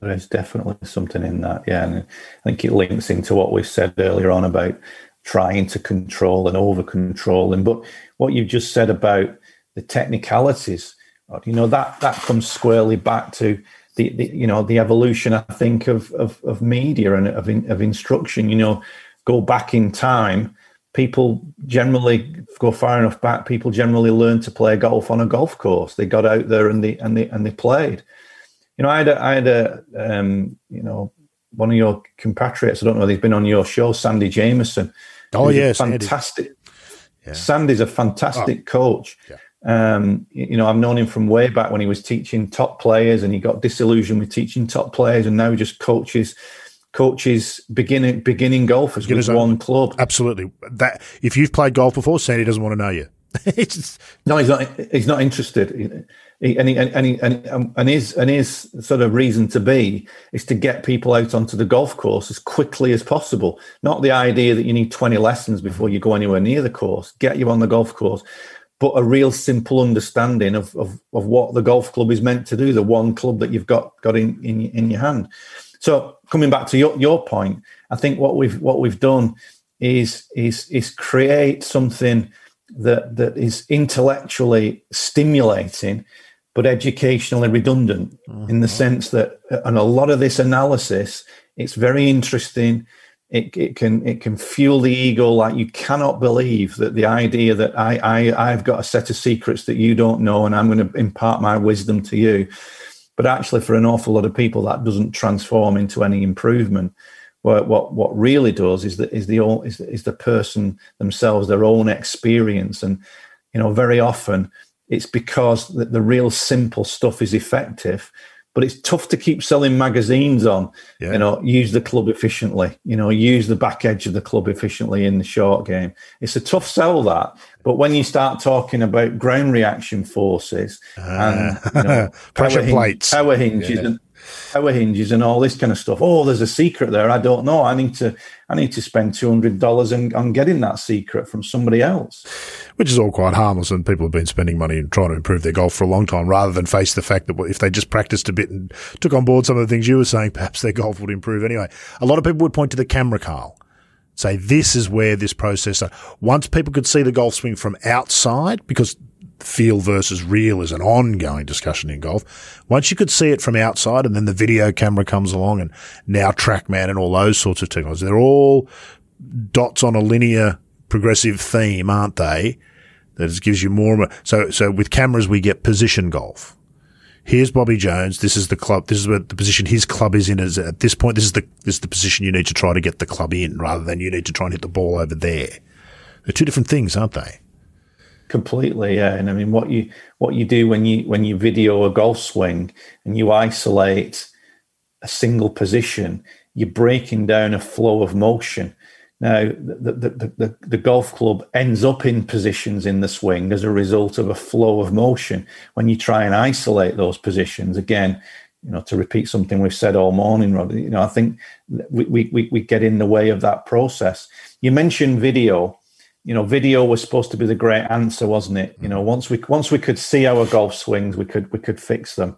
There is definitely something in that, yeah. And I think it links into what we said earlier on about trying to control and over controlling. But what you just said about the technicalities, you know, that that comes squarely back to the, the, you know the evolution I think of of, of media and of in, of instruction. You know, go back in time, people generally go far enough back. People generally learn to play golf on a golf course. They got out there and they and they and they played. You know, I had a, I had a um, you know one of your compatriots. I don't know whether he's been on your show, Sandy Jameson. Oh yes, fantastic. Yeah. Sandy's a fantastic oh. coach. Yeah. Um, you know, I've known him from way back when he was teaching top players, and he got disillusioned with teaching top players, and now he just coaches coaches beginning beginning golfers with one club. Absolutely. That if you've played golf before, Sandy doesn't want to know you. no, he's not. He's not interested. He, and, he, and, he, and, um, and his and his sort of reason to be is to get people out onto the golf course as quickly as possible. Not the idea that you need twenty lessons before you go anywhere near the course. Get you on the golf course but a real simple understanding of, of, of what the golf club is meant to do, the one club that you've got got in, in, in your hand. So coming back to your, your point, I think what we've what we've done is is is create something that that is intellectually stimulating but educationally redundant mm-hmm. in the sense that and a lot of this analysis it's very interesting it, it can it can fuel the ego like you cannot believe that the idea that I, I I've got a set of secrets that you don't know and I'm going to impart my wisdom to you. But actually, for an awful lot of people, that doesn't transform into any improvement. What what what really does is that is the is, is the person themselves, their own experience, and you know very often it's because the, the real simple stuff is effective but it's tough to keep selling magazines on. Yeah. You know, use the club efficiently. You know, use the back edge of the club efficiently in the short game. It's a tough sell that, but when you start talking about ground reaction forces uh, and you know, pressure power plates, power hinges, yeah. and power hinges and all this kind of stuff. Oh, there's a secret there. I don't know. I need to I need to spend two hundred dollars on getting that secret from somebody else. Which is all quite harmless, and people have been spending money and trying to improve their golf for a long time, rather than face the fact that if they just practiced a bit and took on board some of the things you were saying, perhaps their golf would improve anyway. A lot of people would point to the camera, Carl say this is where this process. Once people could see the golf swing from outside, because feel versus real is an ongoing discussion in golf. Once you could see it from outside and then the video camera comes along and now TrackMan and all those sorts of technologies, they're all dots on a linear progressive theme, aren't they? That gives you more. So, so with cameras, we get position golf. Here's Bobby Jones. This is the club. This is where the position his club is in. Is at this point. This is the this is the position you need to try to get the club in, rather than you need to try and hit the ball over there. They're two different things, aren't they? Completely, yeah. And I mean, what you what you do when you when you video a golf swing and you isolate a single position, you're breaking down a flow of motion. Now, the, the, the, the, golf club ends up in positions in the swing as a result of a flow of motion. When you try and isolate those positions, again, you know, to repeat something we've said all morning, Rod, you know, I think we, we, we get in the way of that process. You mentioned video you know, video was supposed to be the great answer, wasn't it? You mm. know, once we once we could see our golf swings, we could we could fix them.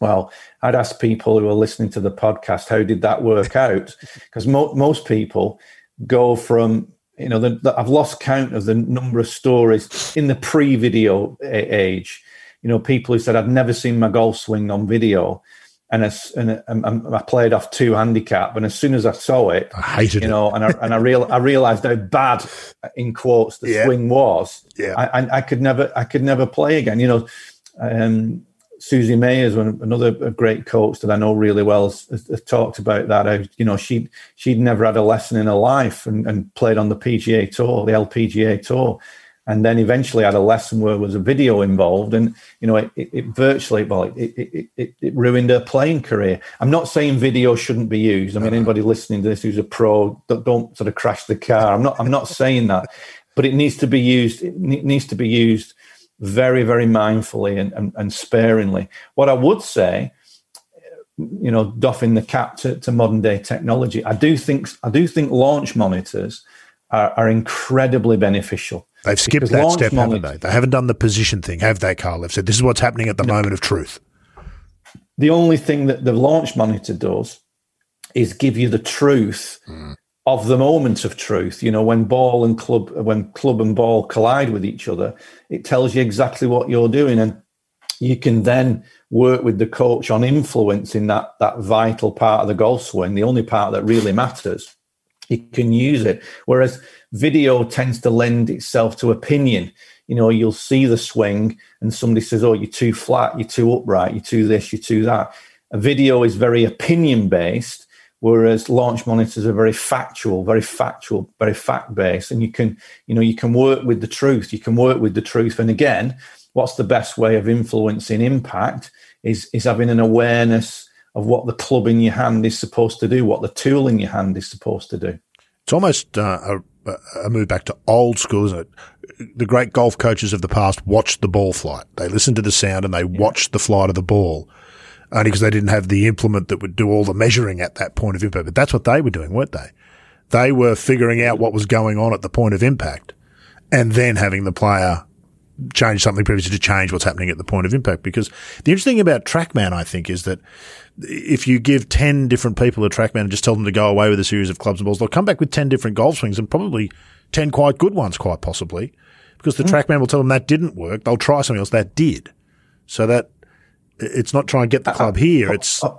Well, I'd ask people who are listening to the podcast, how did that work out? Because mo- most people go from you know, the, the, I've lost count of the number of stories in the pre-video eh, age. You know, people who said I'd never seen my golf swing on video, and, as, and, and, I played off two handicap. And as soon as I saw it, I hated you know, it. and I and I, real, I realized how bad, uh, in quotes, the yeah. swing was. Yeah, I, I, I, could never I could never play again. You know, um, Susie Meyers, another uh, great coach that I know really well, has, has talked about that. How, you know, she she'd never had a lesson in her life and, and played on the PGA Tour, the LPGA Tour and then eventually had a lesson where there was a video involved and you know it, it, it virtually well it, it, it, ruined her playing career. I'm not saying video shouldn't be used. I mean anybody listening to this who's a pro don't, don't, sort of crash the car. I'm not i'm not saying that. But it needs to be used it needs to be used very very mindfully and, and, and sparingly. What i would say you know doffing the cap to, to modern day technology i do think i do think launch monitors are, are incredibly beneficial. They've skipped that step, haven't they? They haven't done the position thing, have they, Carl? They've said this is what's happening at the no. moment of truth. The only thing that the launch monitor does is give you the truth mm. of the moment of truth. You know, when ball and club, when club and ball collide with each other, it tells you exactly what you're doing, and you can then work with the coach on influencing that that vital part of the golf swing, the only part that really matters you can use it. Whereas video tends to lend itself to opinion. You know, you'll see the swing and somebody says, Oh, you're too flat, you're too upright, you're too this, you're too that. A video is very opinion based, whereas launch monitors are very factual, very factual, very fact based. And you can, you know, you can work with the truth. You can work with the truth. And again, what's the best way of influencing impact is is having an awareness of what the club in your hand is supposed to do, what the tool in your hand is supposed to do. It's almost uh, a, a, move back to old school, isn't it? The great golf coaches of the past watched the ball flight. They listened to the sound and they watched the flight of the ball. Only because they didn't have the implement that would do all the measuring at that point of impact. But that's what they were doing, weren't they? They were figuring out what was going on at the point of impact and then having the player change something previously to change what's happening at the point of impact. Because the interesting thing about TrackMan, I think, is that if you give 10 different people a TrackMan and just tell them to go away with a series of clubs and balls, they'll come back with 10 different golf swings and probably 10 quite good ones, quite possibly. Because the mm. TrackMan will tell them that didn't work. They'll try something else that did. So that it's not trying to get the club uh, here. It's, uh,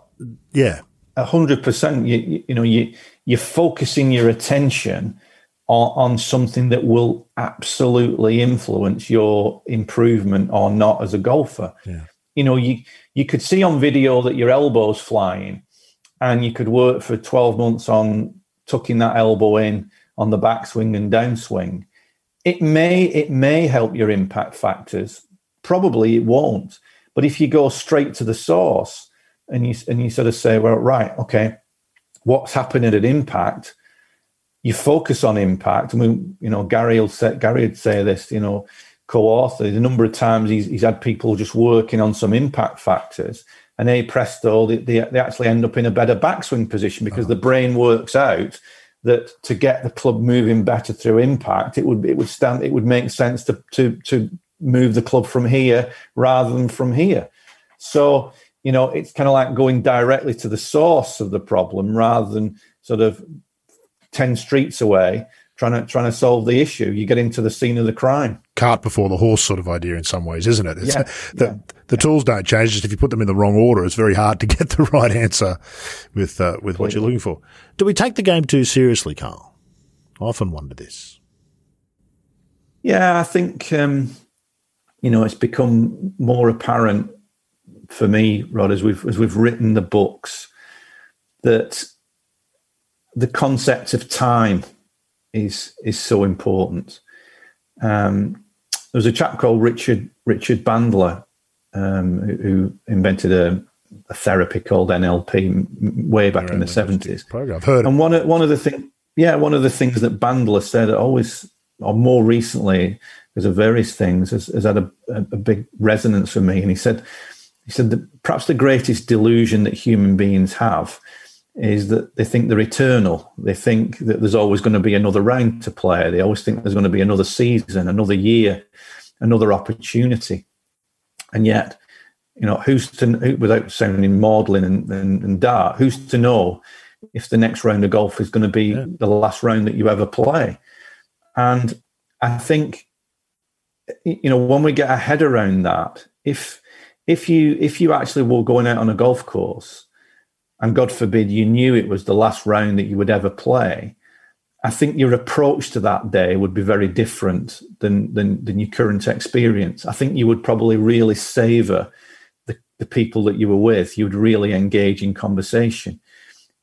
yeah. A hundred percent. You, you know, you, you're focusing your attention on, on something that will absolutely influence your improvement or not as a golfer. Yeah. You know, you you could see on video that your elbow's flying, and you could work for 12 months on tucking that elbow in on the backswing and downswing. It may it may help your impact factors. Probably it won't. But if you go straight to the source and you and you sort of say, well, right, okay, what's happening at impact? you focus on impact. I mean, you know, Gary will say, Gary would say this, you know, co-author, the number of times he's, he's had people just working on some impact factors and they presto, they, they, they actually end up in a better backswing position because the uh-huh. brain works out that to get the club moving better through impact, it would it would stand it would make sense to to to move the club from here rather than from here. So you know it's kind of like going directly to the source of the problem rather than sort of 10 streets away trying to trying to solve the issue. You get into the scene of the crime. Cart before the horse sort of idea in some ways, isn't it? It's, yeah, the, yeah. the tools don't change. Just if you put them in the wrong order, it's very hard to get the right answer with uh, with what you're looking for. Do we take the game too seriously, Carl? I often wonder this. Yeah, I think um, you know it's become more apparent for me, Rod, as we've as we've written the books that the concept of time is is so important. Um, there was a chap called Richard Richard Bandler um, who, who, invented a, a, therapy called NLP way back in the seventies. I've heard. And one of, one of the things, yeah, one of the things that Bandler said always, or more recently, because of various things, has, has had a, a, big resonance for me. And he said, he said that perhaps the greatest delusion that human beings have is that they think they're eternal. They think that there's always going to be another round to play. They always think there's going to be another season, another year, another opportunity. And yet, you know, who's to, without sounding maudlin and, and, and dark, who's to know if the next round of golf is going to be yeah. the last round that you ever play? And I think, you know, when we get a head around that, if if you if you actually were going out on a golf course and God forbid you knew it was the last round that you would ever play, I think your approach to that day would be very different than than, than your current experience. I think you would probably really savor the, the people that you were with. You would really engage in conversation.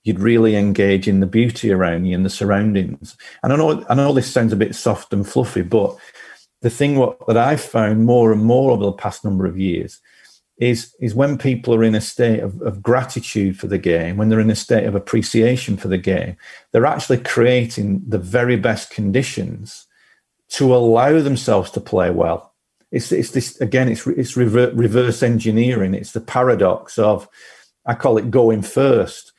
You'd really engage in the beauty around you and the surroundings. And I know I know this sounds a bit soft and fluffy, but the thing what, that I've found more and more over the past number of years is is when people are in a state of, of, gratitude for the game, when they're in a state of appreciation for the game, they're actually creating the very best conditions to allow themselves to play well. It's it's this again. It's it's rever, reverse engineering. It's the paradox of I call it going first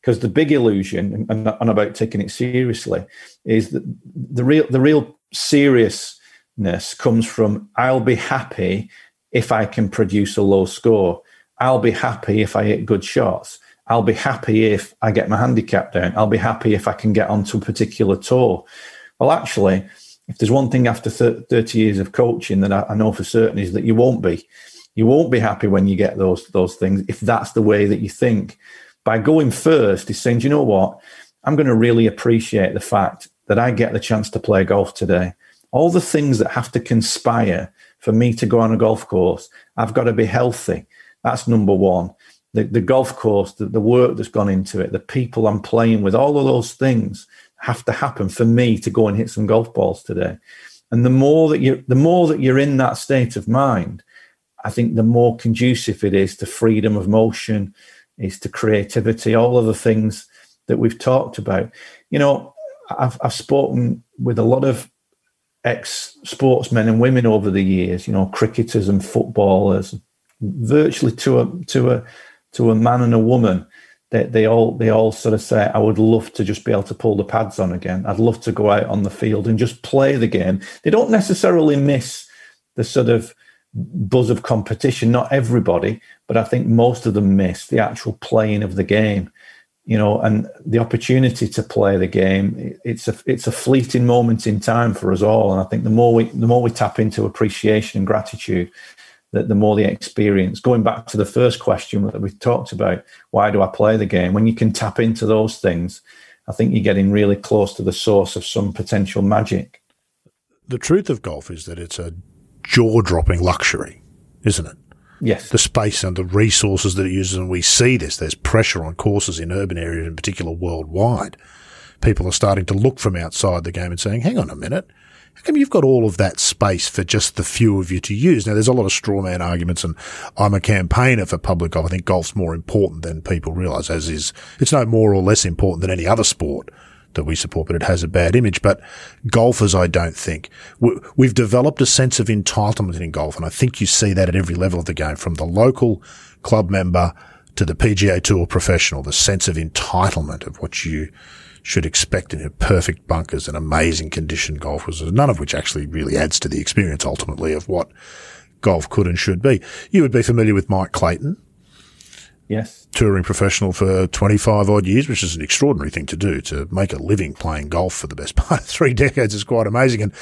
because the big illusion and, and about taking it seriously is that the real the real seriousness comes from I'll be happy if I can produce a low score. I'll be happy if I hit good shots. I'll be happy if I get my handicap down. I'll be happy if I can get onto a particular tour. Well, actually, if there's one thing after 30 years of coaching that I know for certain is that you won't be. You won't be happy when you get those those things if that's the way that you think. By going first is saying, you know what? I'm going to really appreciate the fact that I get the chance to play golf today. All the things that have to conspire for me to go on a golf course, I've got to be healthy. That's number one. The, the golf course, the, the work that's gone into it, the people I'm playing with, all of those things have to happen for me to go and hit some golf balls today. And the more that you the more that you're in that state of mind, I think the more conducive it is to freedom of motion, is to creativity, all of the things that we've talked about. You know, I've, I've spoken with a lot of ex sportsmen and women over the years, you know, cricketers and footballers, virtually to a to a to a man and a woman. They, they all they all sort of say, I would love to just be able to pull the pads on again. I'd love to go out on the field and just play the game. They don't necessarily miss the sort of buzz of competition. Not everybody, but I think most of them miss the actual playing of the game. You know, and the opportunity to play the game. It's a it's a fleeting moment in time for us all. And I think the more we the more we tap into appreciation and gratitude, that the more the experience. Going back to the first question that we talked about, why do I play the game? When you can tap into those things, I think you're getting really close to the source of some potential magic. The truth of golf is that it's a jaw dropping luxury, isn't it? Yes. The space and the resources that it uses, and we see this. There's pressure on courses in urban areas, in particular worldwide. People are starting to look from outside the game and saying, hang on a minute, how come you've got all of that space for just the few of you to use? Now, there's a lot of straw man arguments, and I'm a campaigner for public golf. I think golf's more important than people realise, as is, it's no more or less important than any other sport that we support, but it has a bad image. But golfers, I don't think. We've developed a sense of entitlement in golf, and I think you see that at every level of the game, from the local club member to the PGA Tour professional, the sense of entitlement of what you should expect in a perfect bunkers and amazing condition golfers, none of which actually really adds to the experience ultimately of what golf could and should be. You would be familiar with Mike Clayton. Yes. Touring professional for 25 odd years, which is an extraordinary thing to do. To make a living playing golf for the best part of three decades is quite amazing. And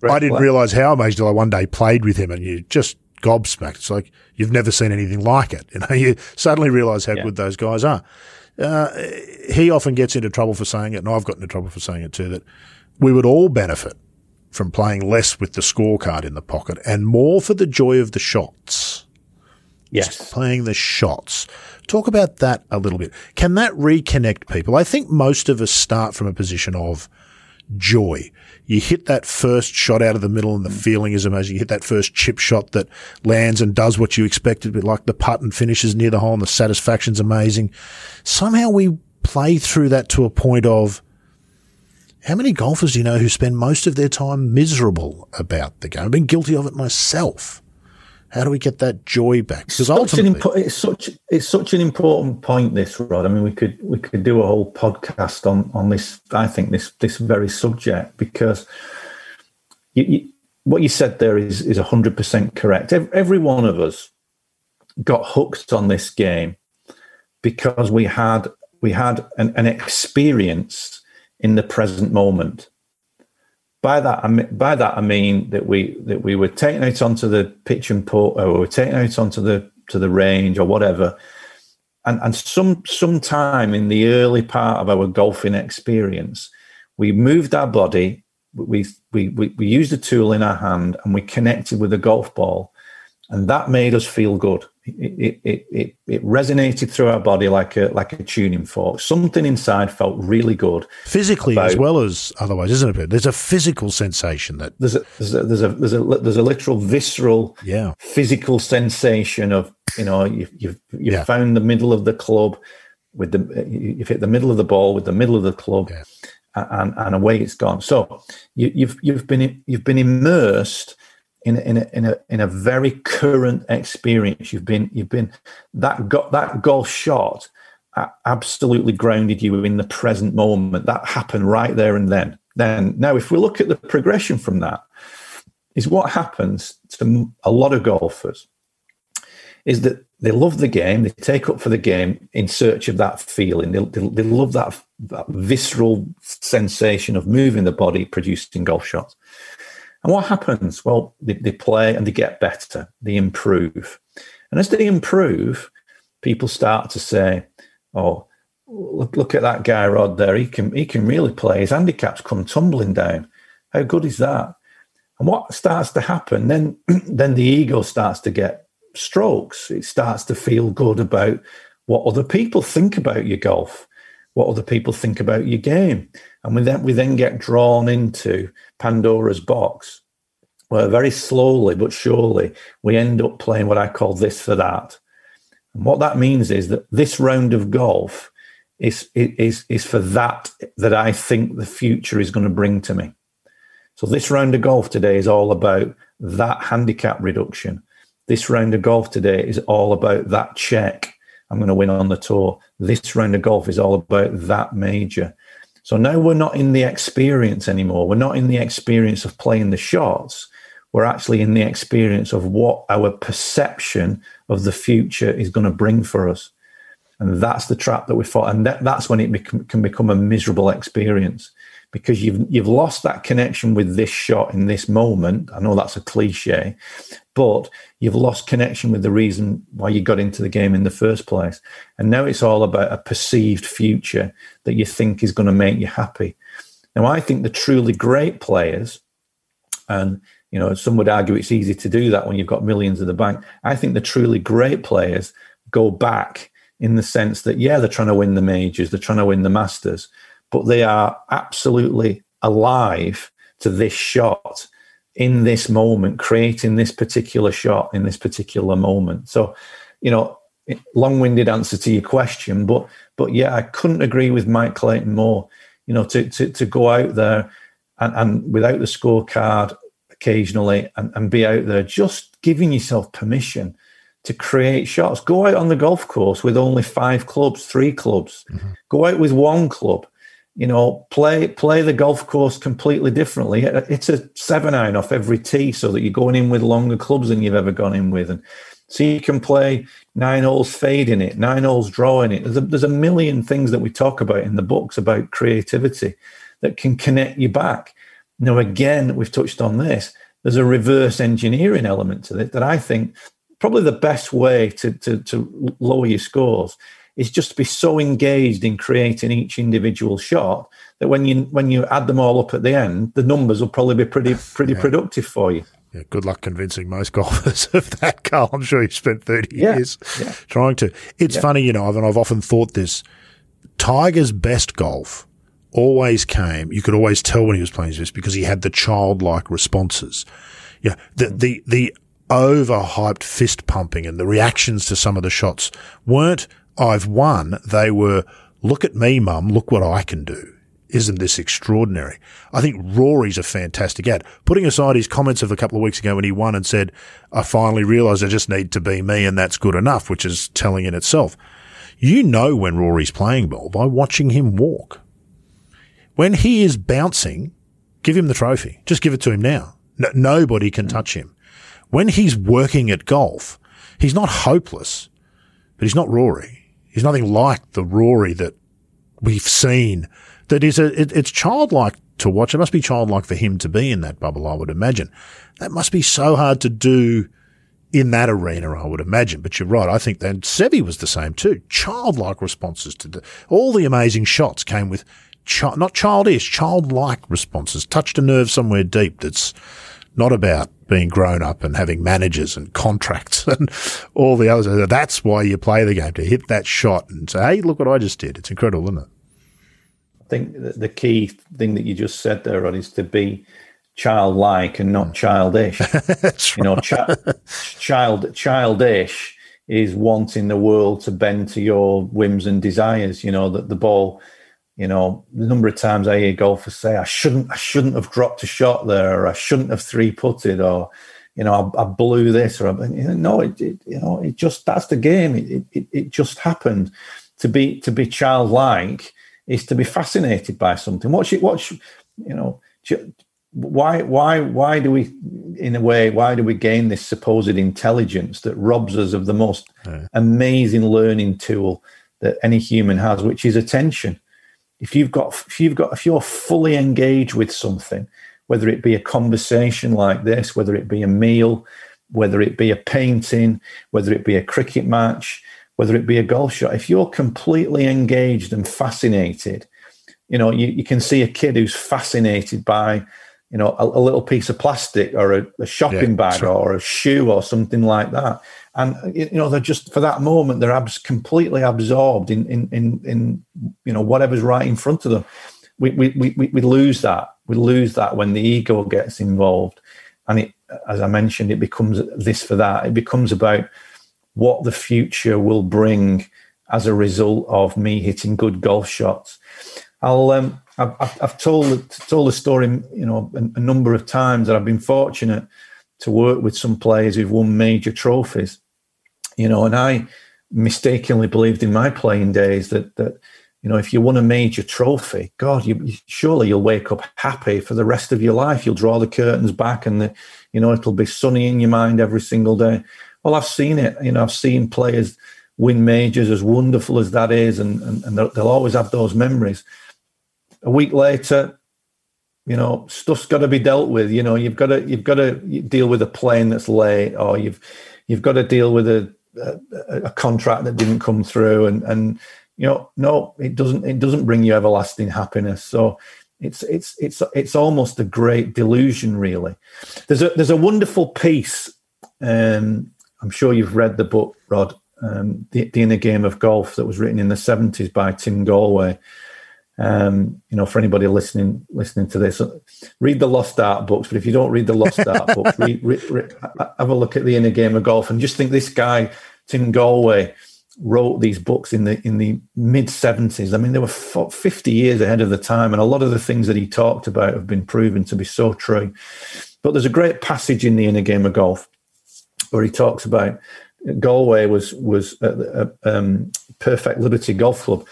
Great I didn't play. realize how amazing until I one day played with him and you just gobsmacked. It's like you've never seen anything like it. You know, you suddenly realize how yeah. good those guys are. Uh, he often gets into trouble for saying it, and I've gotten into trouble for saying it too, that we would all benefit from playing less with the scorecard in the pocket and more for the joy of the shots. Yes. Just playing the shots. Talk about that a little bit. Can that reconnect people? I think most of us start from a position of joy you hit that first shot out of the middle and the mm. feeling is amazing. You hit that first chip shot that lands and does what you expected, but like the putt and finishes near the hole and the satisfaction's amazing. Somehow we play through that to a point of how many golfers do you know who spend most of their time miserable about the game? I've been guilty of it myself. How do we get that joy back? Because ultimately, impo- it's such it's such an important point. This Rod. I mean, we could we could do a whole podcast on on this. I think this this very subject because you, you, what you said there is is hundred percent correct. Every, every one of us got hooked on this game because we had we had an, an experience in the present moment by that, I mean, by that I mean that we that we were taken out onto the pitch and put, or we were taken out onto the to the range or whatever, and and some some time in the early part of our golfing experience, we moved our body, we we we, we used a tool in our hand, and we connected with a golf ball, and that made us feel good it, it, it, it resonated through our body like a like a tuning fork. Something inside felt really good, physically about, as well as otherwise, isn't it? There's a physical sensation that there's a there's a there's a there's a, there's a literal visceral, yeah, physical sensation of you know you've you've, you've yeah. found the middle of the club with the you've hit the middle of the ball with the middle of the club. Yeah. And, and away it's gone. So you, you've you've been you've been immersed in a, in a, in a in a very current experience. You've been you've been that got that golf shot absolutely grounded you in the present moment. That happened right there and then. Then now, if we look at the progression from that, is what happens to a lot of golfers is that they love the game, they take up for the game in search of that feeling. They, they, they love that, that visceral sensation of moving the body, producing golf shots. And what happens? Well, they, they play and they get better, they improve. And as they improve, people start to say, oh, look, look at that guy Rod there. He can he can really play. His handicaps come tumbling down. How good is that? And what starts to happen, then then the ego starts to get strokes. It starts to feel good about what other people think about your golf, what other people think about your game. And we then we then get drawn into Pandora's box, where very slowly but surely we end up playing what I call this for that. And what that means is that this round of golf is is is for that that I think the future is going to bring to me. So this round of golf today is all about that handicap reduction. This round of golf today is all about that check I'm going to win on the tour. This round of golf is all about that major. So now we're not in the experience anymore. We're not in the experience of playing the shots. We're actually in the experience of what our perception of the future is going to bring for us. And that's the trap that we fought. And that, that's when it can become a miserable experience because you've you've lost that connection with this shot in this moment. I know that's a cliche, but you've lost connection with the reason why you got into the game in the first place. And now it's all about a perceived future that you think is going to make you happy. Now, I think the truly great players, and you know, some would argue it's easy to do that when you've got millions in the bank. I think the truly great players go back in the sense that yeah, they're trying to win the majors, they're trying to win the masters, but they are absolutely alive to this shot in this moment, creating this particular shot in this particular moment. So, you know, long-winded answer to your question, but but yeah, I couldn't agree with Mike Clayton more. You know, to to, to go out there and, and without the scorecard occasionally and, and be out there, just giving yourself permission to create shots. Go out on the golf course with only five clubs, three clubs. Mm-hmm. Go out with one club you know, play play the golf course completely differently. It's a seven iron off every tee, so that you're going in with longer clubs than you've ever gone in with, and so you can play nine holes fading it, nine holes drawing it. There's a, there's a million things that we talk about in the books about creativity that can connect you back. Now, again, we've touched on this. There's a reverse engineering element to it that I think probably the best way to, to, to lower your scores is just to be so engaged in creating each individual shot that when you when you add them all up at the end, the numbers will probably be pretty pretty yeah. productive for you. Yeah, good luck convincing most golfers of that, Carl. I'm sure you spent 30 yeah, years yeah. trying to. It's funny, you know, and I've often thought this. Tiger's best golf always came. You could always tell when he was playing his best because he had the childlike responses. Yeah, the the the overhyped fist pumping and the reactions to some of the shots weren't I've won, they were, look at me, mum, look what I can do. Isn't this extraordinary? I think Rory's a fantastic ad. Putting aside his comments of a couple of weeks ago when he won and said, I finally realised I just need to be me and that's good enough, which is telling in itself. You know when Rory's playing well by watching him walk. When he is bouncing, give him the trophy. Just give it to him now. No, nobody can touch him. When he's working at golf, he's not hopeless, but he's not Rory. He's nothing like the Rory that we've seen. That is a, it, it's childlike to watch. It must be childlike for him to be in that bubble, I would imagine. That must be so hard to do in that arena, I would imagine. But you're right. I think that Seve was the same too. Childlike responses to the, all the amazing shots came with chi- not childish, childlike responses. Touched a nerve somewhere deep that's not about being grown up and having managers and contracts and all the others. That's why you play the game to hit that shot and say, "Hey, look what I just did." It's incredible, isn't it? I think the key thing that you just said there, Rod, is to be childlike and not hmm. childish. That's you know, chi- child childish is wanting the world to bend to your whims and desires. You know that the ball you know, the number of times I hear golfers say, "I shouldn't, I shouldn't have dropped a shot there, or I shouldn't have three putted, or you know, I, I blew this, or you know, no, it, it, you know, it just that's the game. It, it, it just happened. To be to be childlike is to be fascinated by something. What's it? What's you know? Why why why do we, in a way, why do we gain this supposed intelligence that robs us of the most yeah. amazing learning tool that any human has, which is attention? If you've got if you've got if you're fully engaged with something whether it be a conversation like this whether it be a meal whether it be a painting whether it be a cricket match whether it be a golf shot if you're completely engaged and fascinated you know you, you can see a kid who's fascinated by you know a, a little piece of plastic or a, a shopping yeah, bag or a shoe or something like that. And you know they're just for that moment they're abs- completely absorbed in, in in in you know whatever's right in front of them. We we we, we lose that. We lose that when the ego gets involved. And it as i mentioned it becomes this for that. It becomes about what the future will bring as a result of me hitting good golf shots. I'll um I've, I've told told the story, you know, a, a number of times that I've been fortunate to work with some players who've won major trophies, you know, and I mistakenly believed in my playing days that that you know, if you won a major trophy, God, you, surely you'll wake up happy for the rest of your life. You'll draw the curtains back, and the, you know it'll be sunny in your mind every single day. Well, I've seen it. You know, I've seen players win majors, as wonderful as that is, and, and, and they'll always have those memories. A week later, you know, stuff's got to be dealt with. You know, you've got to you've got to deal with a plane that's late, or you've you've got to deal with a a, a contract that didn't come through, and and you know, no, it doesn't it doesn't bring you everlasting happiness. So it's it's it's it's almost a great delusion, really. There's a there's a wonderful piece. Um, I'm sure you've read the book, Rod, um, the, the Inner Game of Golf, that was written in the 70s by Tim Gallwey. Um, you know, for anybody listening listening to this, read the Lost Art books. But if you don't read the Lost Art books, read, read, read, have a look at the Inner Game of Golf and just think this guy Tim Gallwey wrote these books in the in the mid 70s. I mean, they were 50 years ahead of the time, and a lot of the things that he talked about have been proven to be so true. But there's a great passage in the Inner Game of Golf where he talks about Gallwey was was at the, um, Perfect Liberty Golf Club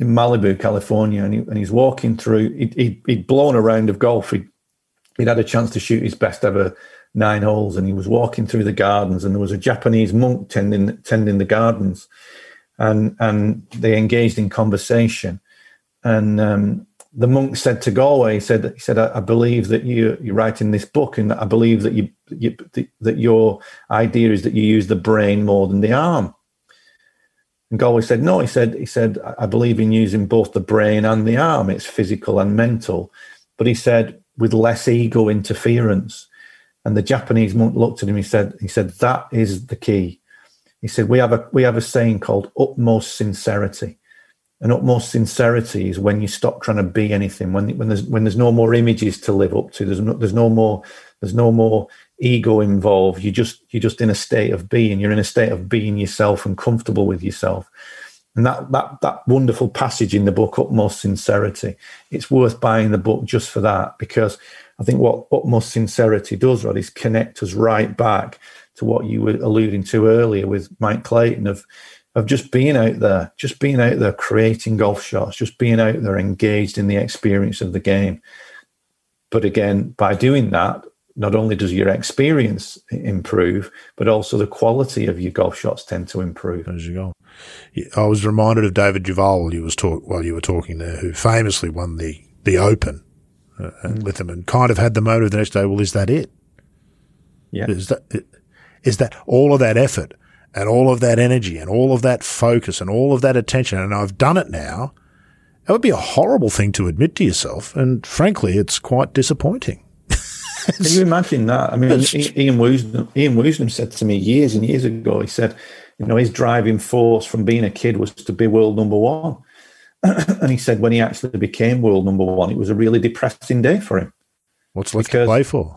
in Malibu, California, and, he, and he's walking through. He'd, he'd, he'd, blown a round of golf. He'd, he'd had a chance to shoot his best ever nine holes, and he was walking through the gardens, and there was a Japanese monk tending tending the gardens, and and they engaged in conversation, and um, the monk said to Gallwey, he said, he said, I, I believe that you you're writing this book, and I believe that you, you that your idea is that you use the brain more than the arm. And Gallwey said, no, he said, he said, I believe in using both the brain and the arm. It's physical and mental. But he said, with less ego interference. And the Japanese monk looked at him. He said, he said, that is the key. He said, we have a we have a saying called utmost sincerity. And utmost sincerity is when you stop trying to be anything. When when there's when there's no more images to live up to. There's no there's no more there's no more ego involved. You just you're just in a state of being. You're in a state of being yourself and comfortable with yourself. And that that that wonderful passage in the book, utmost sincerity. It's worth buying the book just for that because I think what utmost sincerity does, Rod, is connect us right back to what you were alluding to earlier with Mike Clayton of of just being out there, just being out there creating golf shots, just being out there engaged in the experience of the game. But again, by doing that, not only does your experience improve, but also the quality of your golf shots tend to improve. As you go. I was reminded of David Duval while you was talk while you were talking there, who famously won the the Open uh, mm. with them, and kind of had the motive the next day. Well, is that it? Yeah. Is that is that all of that effort and all of that energy and all of that focus and all of that attention, and I've done it now. That would be a horrible thing to admit to yourself, and frankly, it's quite disappointing. Can you imagine that? I mean, Ian Woosnam, Ian Woosnam said to me years and years ago, he said, you know, his driving force from being a kid was to be world number one. and he said when he actually became world number one, it was a really depressing day for him. What's left to play for?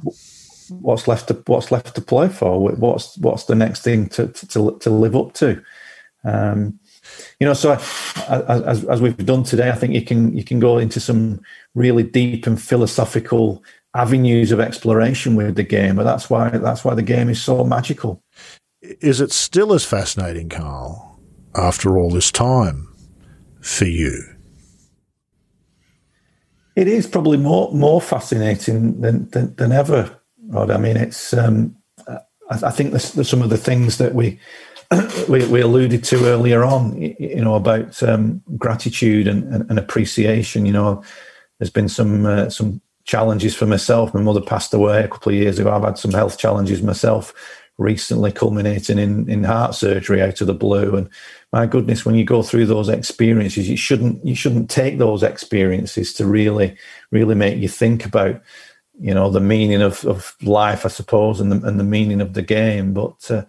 What's left to what's left to play for? What's what's the next thing to to, to live up to? Um, you know, so as, as we've done today, I think you can you can go into some really deep and philosophical avenues of exploration with the game, but that's why that's why the game is so magical. Is it still as fascinating, Carl, after all this time for you? It is probably more more fascinating than than, than ever, Rod. I mean, it's um, I, I, think there's, there's, some of the things that we, we, we alluded to earlier on, you know, about um, gratitude and, and, and, appreciation. You know, there's been some uh, some challenges for myself. My mother passed away a couple of years ago. I've had some health challenges myself recently, culminating in, in heart surgery out of the blue. And my goodness, when you go through those experiences, you shouldn't you shouldn't take those experiences to really really make you think about you know the meaning of, of life, I suppose, and the, and the meaning of the game. But uh,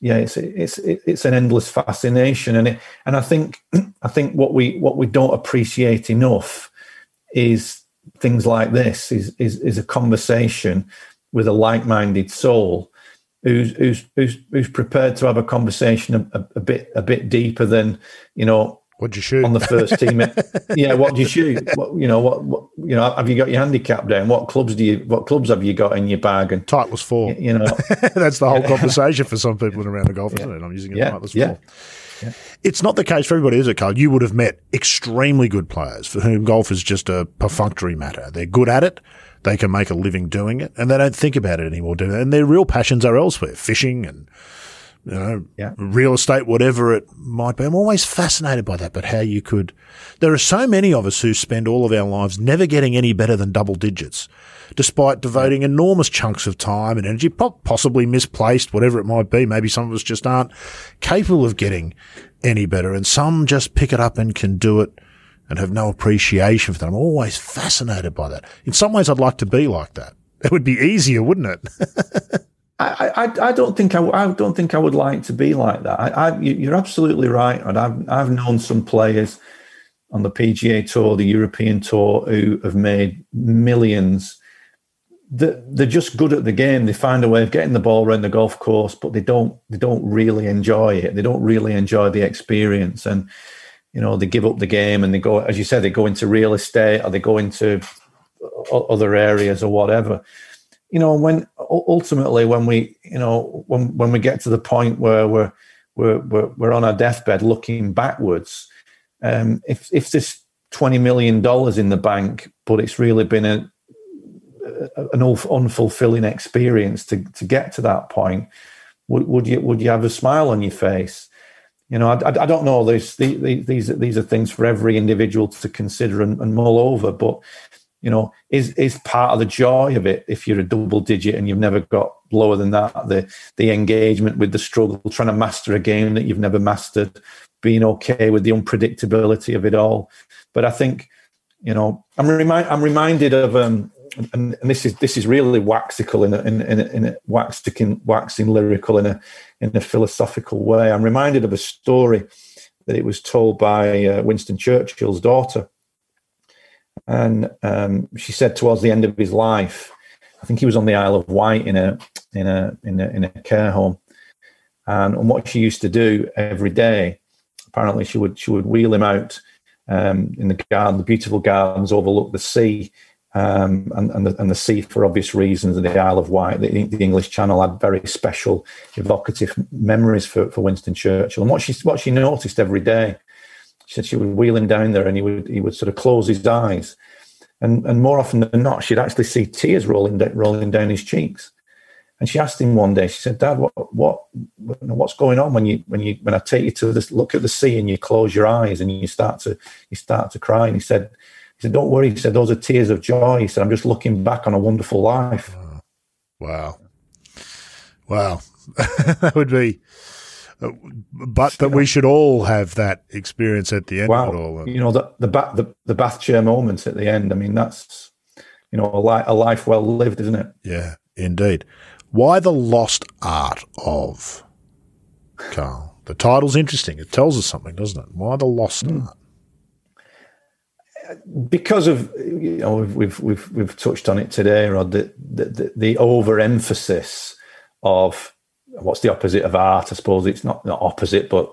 yeah, it's it's it's an endless fascination, and it, and I think I think what we what we don't appreciate enough is things like this is is, is a conversation with a like-minded soul who's who's who's, who's prepared to have a conversation a, a, bit a bit deeper than you know What'd you shoot on the first team? yeah, what do you shoot? What, you know, what, what, you know? Have you got your handicap down? What clubs do you? What clubs have you got in your bag? And Titleist four. You, you know, that's the whole conversation for some people around the golf, yeah. isn't it? I'm using a yeah. Titleist yeah. four. Yeah. It's not the case for everybody, is it, Carl? You would have met extremely good players for whom golf is just a perfunctory matter. They're good at it. They can make a living doing it and they don't think about it anymore. Doing it. And their real passions are elsewhere, fishing and, you know, yeah. real estate, whatever it might be. I'm always fascinated by that, but how you could, there are so many of us who spend all of our lives never getting any better than double digits despite devoting enormous chunks of time and energy, possibly misplaced, whatever it might be. Maybe some of us just aren't capable of getting any better and some just pick it up and can do it and have no appreciation for that. I'm always fascinated by that. In some ways, I'd like to be like that. It would be easier, wouldn't it? I, I, I, don't think I, I don't think I would like to be like that. I, I, you're absolutely right, and I've I've known some players on the PGA Tour, the European Tour, who have made millions they're just good at the game. They find a way of getting the ball around the golf course, but they don't they don't really enjoy it. They don't really enjoy the experience, and you know they give up the game and they go, as you said, they go into real estate or they go into other areas or whatever. You know, when ultimately when we you know when when we get to the point where we're we're we're, we're on our deathbed looking backwards, um, if if this twenty million dollars in the bank, but it's really been a an unfulfilling experience to to get to that point, would, would you would you have a smile on your face? You know, I, I don't know. These these these are things for every individual to consider and, and mull over. But you know, is is part of the joy of it if you're a double digit and you've never got lower than that. The the engagement with the struggle, trying to master a game that you've never mastered, being okay with the unpredictability of it all. But I think, you know, I'm remind I'm reminded of um, and, and, this is this is really waxical in a, in, in, a, in a waxing, waxing lyrical in a in a philosophical way. I'm reminded of a story that it was told by uh, Winston Churchill's daughter, and um, she said towards the end of his life, I think he was on the Isle of Wight in a in a in a, in a care home, and, and what she used to do every day, apparently she would she would wheel him out um, in the garden, the beautiful gardens overlook the sea um, and, and, the, and the sea for obvious reasons, and the Isle of Wight, the, the, English Channel had very special, evocative memories for, for Winston Churchill. And what she what she noticed every day, she said she would wheel him down there, and he would he would sort of close his eyes, and and more often than not, she'd actually see tears rolling rolling down his cheeks. And she asked him one day, she said, "Dad, what what what's going on when you when you when I take you to this look at the sea and you close your eyes and you start to you start to cry?" And he said he said, Don't worry. He said, Those are tears of joy. He said, I'm just looking back on a wonderful life. Wow. Wow. that would be, but that we should all have that experience at the end wow. of it all. You know, the, the, ba- the, the bath chair moments at the end. I mean, that's, you know, a, li- a life well lived, isn't it? Yeah, indeed. Why the lost art of Carl? The title's interesting. It tells us something, doesn't it? Why the lost mm. art? because of you know we've we've we've touched on it today, Rod. The the, the overemphasis of what's the opposite of art? I suppose it's not not opposite, but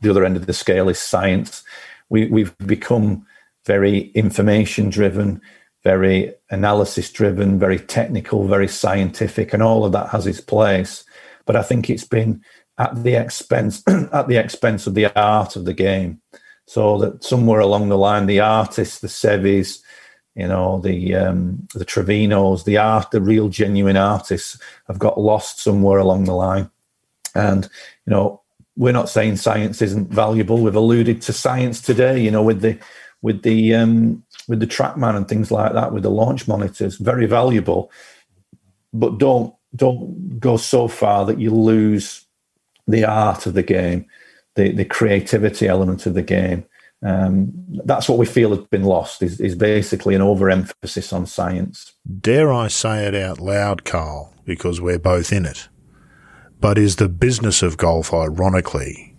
the other end of the scale is science. We we've become very information driven, very analysis driven, very technical, very scientific, and all of that has its place. But I think it's been at the expense at the expense of the art of the game. So that somewhere along the line, the artists, the Seves, you know, the um, the Trevinos, the art, the real genuine artists have got lost somewhere along the line. And you know, we're not saying science isn't valuable. We've alluded to science today, you know, with the with the um, with the TrackMan and things like that, with the launch monitors, very valuable. But don't don't go so far that you lose the art of the game the, the creativity element of the game. Um, that's what we feel has been lost is, is basically an overemphasis on science. Dare I say it out loud, Carl, because we're both in it. But is the business of golf, ironically,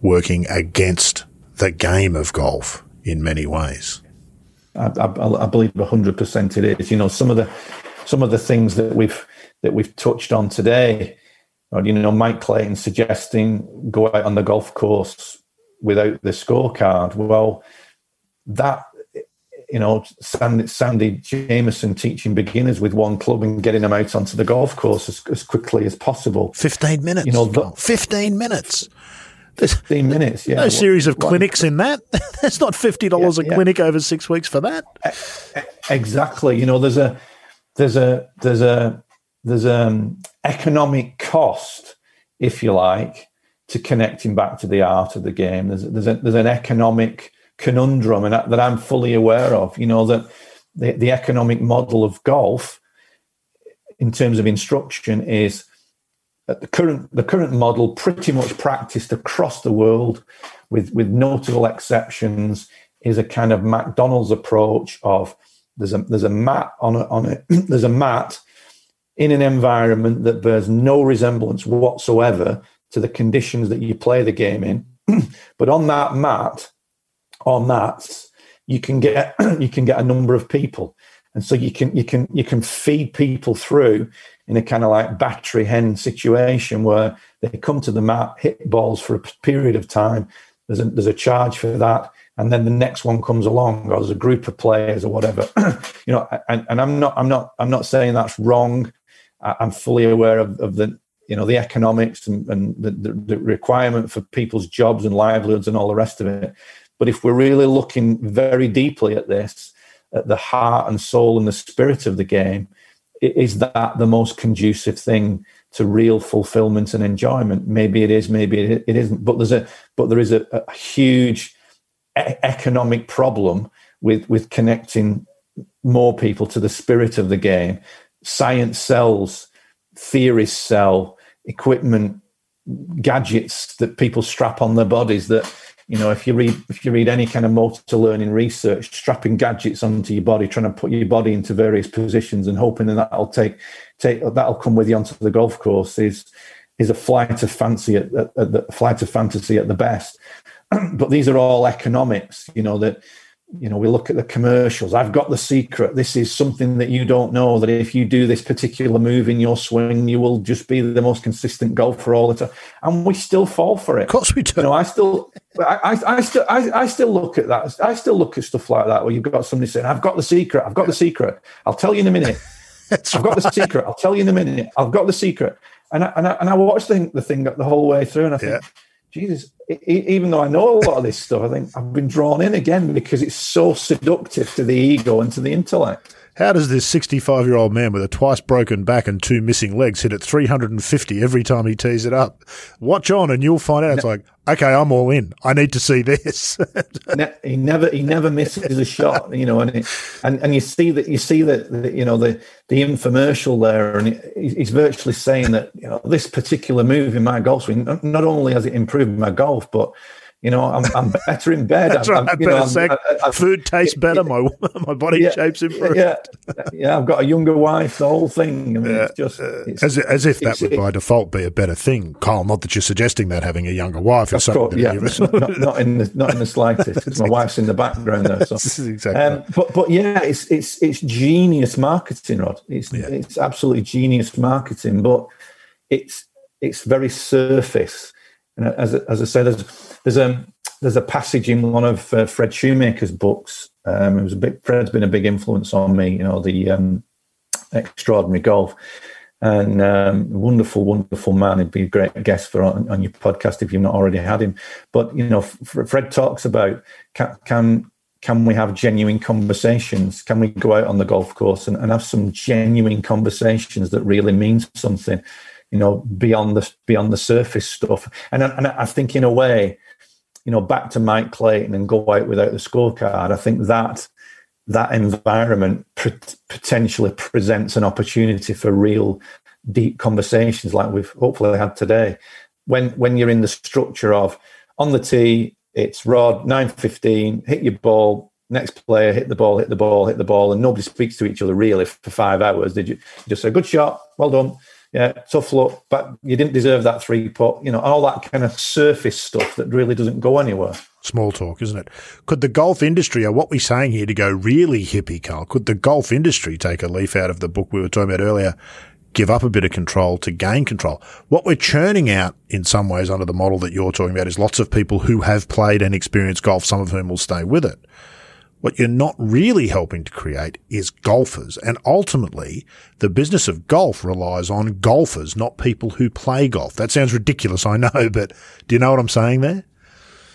working against the game of golf in many ways? I, I, I believe hundred percent it is. You know, some of the some of the things that we've that we've touched on today you know, Mike Clayton suggesting go out on the golf course without the scorecard. Well, that you know, Sandy, Sandy Jamieson teaching beginners with one club and getting them out onto the golf course as, as quickly as possible. 15 minutes. You know, the, 15 minutes. 15 minutes. Yeah. No series of clinics in that. That's not fifty dollars yeah, a yeah. clinic over six weeks for that. Exactly. You know, there's a there's a there's a there's an economic cost, if you like, to connecting back to the art of the game. There's there's a, there's an economic conundrum, and that, I'm fully aware of. You know that the the economic model of golf, in terms of instruction, is the current the current model pretty much practiced across the world with with notable exceptions is a kind of McDonald's approach of there's a there's a mat on a, on it there's a mat in an environment that bears no resemblance whatsoever to the conditions that you play the game in but on that mat or mats you can get you can get a number of people and so you can you can you can feed people through in a kind of like battery hen situation where they come to the mat, hit balls for a period of time. There's a, there's a charge for that, and then the next one comes along, or there's a group of players or whatever. you know, and, and I'm not I'm not I'm not saying that's wrong. I'm fully aware of, of the you know the economics and, and the, the, requirement for people's jobs and livelihoods and all the rest of it. But if we're really looking very deeply at this, at the heart and soul and the spirit of the game, is that the most conducive thing to real fulfillment and enjoyment? Maybe it is, maybe it isn't. But there's a but there is a, a huge economic problem with with connecting more people to the spirit of the game. Science sells, theories sell, equipment, gadgets that people strap on their bodies that you know if you read if you read any kind of motor learning research strapping gadgets onto your body trying to put your body into various positions and hoping that that'll take take that'll come with you onto the golf course is is a flight of fancy at, at, at the flight of fantasy at the best. But these are all economics you know that you know, we look at the commercials. I've got the secret. This is something that you don't know. That if you do this particular move in your swing, you will just be the most consistent golfer all the time. And we still fall for it. Of course, we do. You know, I still, I, I, I still, I, I, still look at that. I still look at stuff like that where you've got somebody saying, "I've got the secret. I've got the secret. I'll tell you in a minute. I've got the secret. I'll tell you in a minute. I've got the secret." And I, and I, and I watched the, the thing the whole way through, and I think. Yeah Jesus, even though I know a lot of this stuff, I think I've been drawn in again because it's so seductive to the ego and to the intellect. How does this 65 year old man with a twice broken back and two missing legs hit at 350 every time he tees it up? Watch on and you'll find out. It's like, okay, I'm all in. I need to see this. he never, he never misses a shot, you know, and, it, and, and you see that, you see that, you know, the, the infomercial there, and he's virtually saying that, you know, this particular move in my golf swing, not only has it improved my golf, but you know, I'm, I'm better in bed. That's I'm, right. know, sec. I, I, Food tastes better. My my body yeah, shape's improved. Yeah, yeah. I've got a younger wife. The whole thing. I mean, yeah. it's just uh, it's, as as if that would by default be a better thing, Kyle. Not that you're suggesting that having a younger wife is something. Course, yeah, not, not, in the not in the slightest. my wife's in the background there. So. exactly. Um, but but yeah, it's it's it's genius marketing, Rod. It's yeah. it's absolutely genius marketing, but it's it's very surface. And as as I said, there's there's a there's a passage in one of uh, Fred Shoemaker's books. Um, it was a big. Fred's been a big influence on me. You know, the um, extraordinary golf, and um, wonderful, wonderful man. He'd be a great guest for on, on, your podcast if you've not already had him. But you know, Fred talks about can, can can we have genuine conversations? Can we go out on the golf course and, and have some genuine conversations that really mean something? You know, beyond the beyond the surface stuff. And and I think in a way you know, back to Mike Clayton and go out without the scorecard, I think that that environment potentially presents an opportunity for real deep conversations like we've hopefully had today. When when you're in the structure of on the tee, it's rod nine fifteen, hit your ball, next player hit the ball, hit the ball, hit the ball, and nobody speaks to each other really for five hours. Did you just say good shot, well done? Yeah, tough luck, but you didn't deserve that three putt, you know, all that kind of surface stuff that really doesn't go anywhere. Small talk, isn't it? Could the golf industry, or what we're saying here to go really hippie, Carl, could the golf industry take a leaf out of the book we were talking about earlier, give up a bit of control to gain control? What we're churning out in some ways under the model that you're talking about is lots of people who have played and experienced golf, some of whom will stay with it. What you're not really helping to create is golfers. And ultimately, the business of golf relies on golfers, not people who play golf. That sounds ridiculous, I know, but do you know what I'm saying there?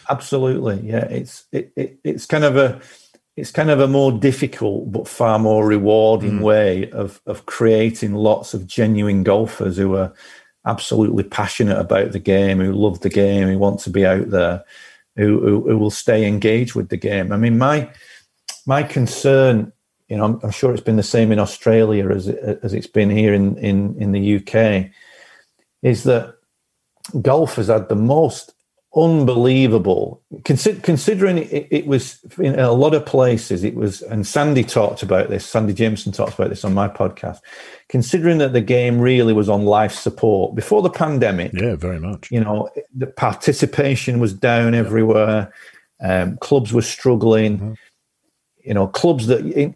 Absolutely. Yeah. It's, it, it it's kind of a, it's kind of a more difficult but far more rewarding mm. way of of creating lots of genuine golfers who are absolutely passionate about the game, who love the game, who want to be out there, who, who, who will stay engaged with the game. I mean, my my concern, you know, I'm, I'm, sure it's been the same in Australia as as it's been here in in in the UK, is that golf has had the most unbelievable. Consider, considering it, it, was in a lot of places, it was, and Sandy talked about this. Sandy Jameson talked about this on my podcast. Considering that the game really was on life support before the pandemic, yeah, very much. You know, the participation was down everywhere. Um, clubs were struggling. Mm-hmm. You know, clubs that in,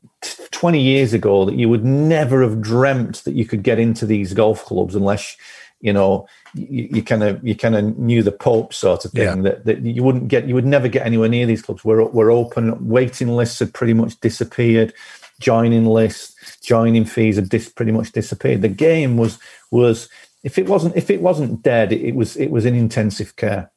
20 years ago that you would never have dreamt that you could get into these golf clubs unless you know you kind of you kind of knew the Pope sort of thing yeah. that, that you wouldn't get you would never get anywhere near these clubs. We're we're open. Waiting lists had pretty much disappeared. Joining lists, joining fees had dis, pretty much disappeared. The game was was if it wasn't if it wasn't dead, it was it was in intensive care.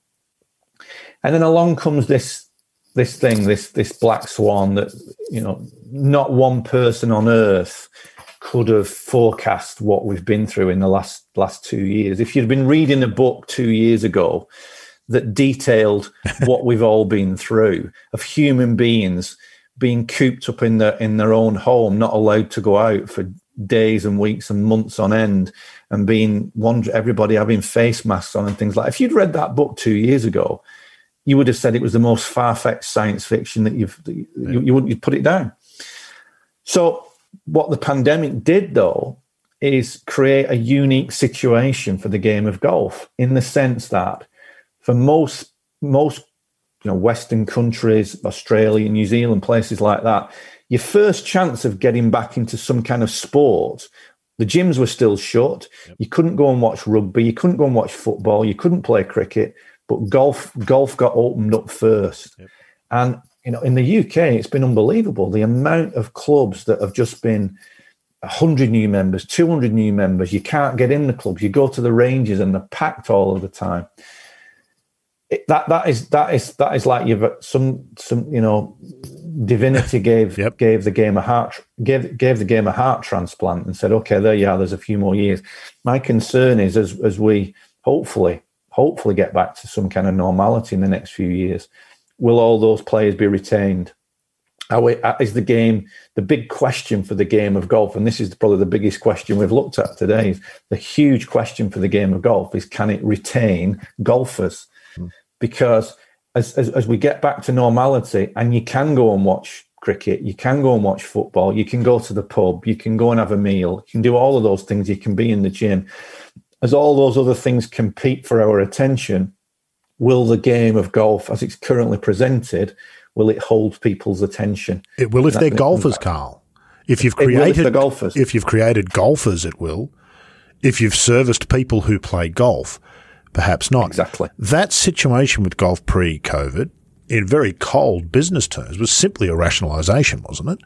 And then along comes this this thing, this this black swan that you know not one person on earth could have forecast what we've been through in the last last two years. If you'd been reading a book two years ago that detailed what we've all been through of human beings being cooped up in their in their own home, not allowed to go out for days and weeks and months on end, and being wonder everybody having face masks on and things like. If you'd read that book two years ago, you would have said it was the most far fetched science fiction that you've you, you wouldn't you'd put it down. So what the pandemic did, though, is create a unique situation for the game of golf in the sense that for most most you know Western countries, Australia, New Zealand, places like that, your first chance of getting back into some kind of sport, the gyms were still shut. Yep. You couldn't go and watch rugby, you couldn't go and watch football, you couldn't play cricket, but golf golf got opened up first. Yep. And you know, in the UK, it's been unbelievable the amount of clubs that have just been 100 new members, 200 new members. You can't get in the clubs. You go to the ranges and they're packed all of the time. It, that that is that is that is like you've some some you know divinity gave yep. gave the game a heart gave gave the game a heart transplant and said okay there you are there's a few more years my concern is as as we hopefully hopefully get back to some kind of normality in the next few years will all those players be retained? Is the game the big question for the game of golf? And this is probably the biggest question we've looked at today. Is the huge question for the game of golf is can it retain golfers? Mm. Because as, as, as we get back to normality, and you can go and watch cricket, you can go and watch football, you can go to the pub, you can go and have a meal, you can do all of those things, you can be in the gym. As all those other things compete for our attention, will the game of golf, as it's currently presented, will it hold people's attention? It will if they're golfers, Carl. If you've created if, golfers. if you've created golfers, it will. If you've serviced people who play golf, perhaps not. Exactly. That situation with golf pre-COVID, in very cold business terms, was simply a rationalisation, wasn't it?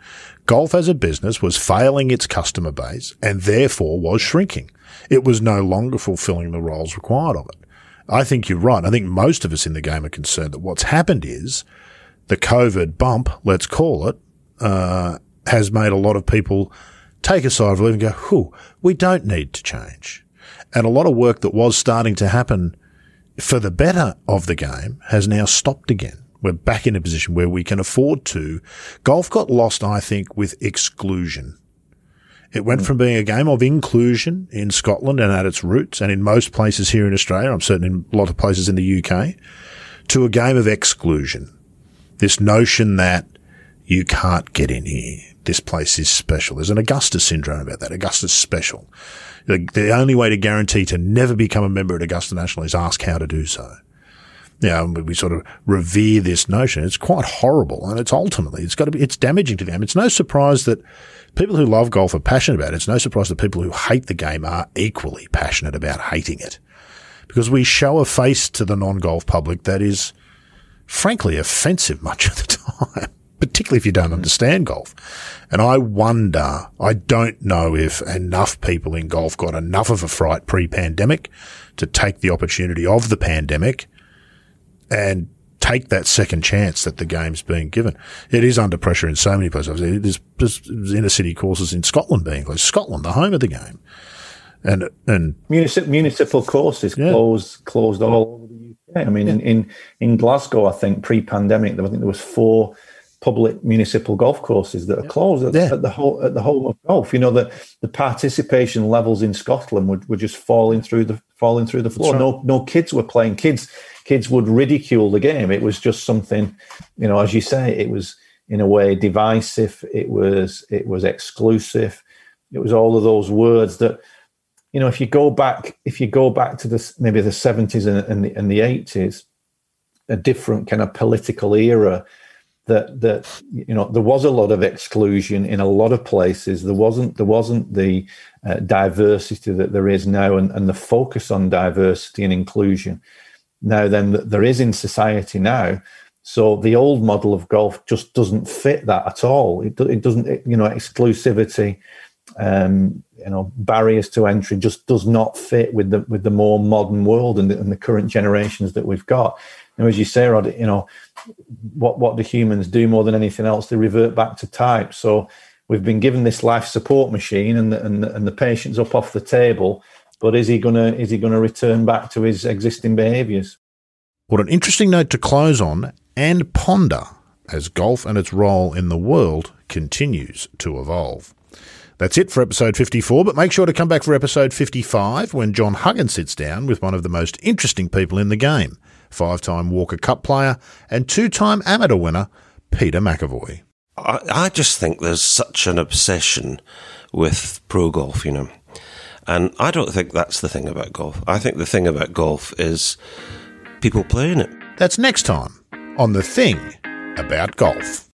Golf as a business was failing its customer base and therefore was shrinking. It was no longer fulfilling the roles required of it. I think you're right. I think most of us in the game are concerned that what's happened is the COVID bump, let's call it, uh, has made a lot of people take a sigh of relief and go, whew, we don't need to change. And a lot of work that was starting to happen for the better of the game has now stopped again. We're back in a position where we can afford to. Golf got lost, I think, with exclusion. It went from being a game of inclusion in Scotland and at its roots, and in most places here in Australia, I'm certain in a lot of places in the UK, to a game of exclusion. This notion that you can't get in here. This place is special. There's an Augusta syndrome about that. Augusta's special. The, the only way to guarantee to never become a member at Augusta National is ask how to do so. Yeah, you know, we sort of revere this notion. It's quite horrible, and it's ultimately it's got to be it's damaging to them. It's no surprise that people who love golf are passionate about it. It's no surprise that people who hate the game are equally passionate about hating it. Because we show a face to the non-golf public that is frankly offensive much of the time. particularly if you don't understand golf. And I wonder, I don't know if enough people in golf got enough of a fright pre-pandemic to take the opportunity of the pandemic and take that second chance that the game's being given. It is under pressure in so many places. There's, there's inner city courses in Scotland being closed. Scotland, the home of the game. And, and municipal, municipal courses yeah. closed, closed all over the UK. I mean, yeah. in, in, in Glasgow, I think pre-pandemic, I think there was four public municipal golf courses that are closed at, yeah. at, the whole at the home of golf. You know that the participation levels in Scotland were, were just falling through the falling through the floor. Right. No no kids were playing. Kids kids would ridicule the game. It was just something, you know, as you say, it was in a way divisive. It was it was exclusive. It was all of those words that, you know, if you go back if you go back to the maybe the seventies and, and the and the eighties, a different kind of political era that that you know there was a lot of exclusion in a lot of places. There wasn't there wasn't the uh, diversity that there is now, and, and the focus on diversity and inclusion now then there is in society now. So the old model of golf just doesn't fit that at all. It, it doesn't, it, you know, exclusivity, um, you know, barriers to entry just does not fit with the with the more modern world and the, and the current generations that we've got. And as you say, Rod, you know, what what do humans do more than anything else? They revert back to type. So we've been given this life support machine, and the, and the, and the patient's up off the table. But is he gonna is he gonna return back to his existing behaviours? What an interesting note to close on and ponder as golf and its role in the world continues to evolve. That's it for episode 54, but make sure to come back for episode 55 when John Huggins sits down with one of the most interesting people in the game five time Walker Cup player, and two time amateur winner, Peter McEvoy. I, I just think there's such an obsession with pro golf, you know. And I don't think that's the thing about golf. I think the thing about golf is people playing it. That's next time on The Thing About Golf.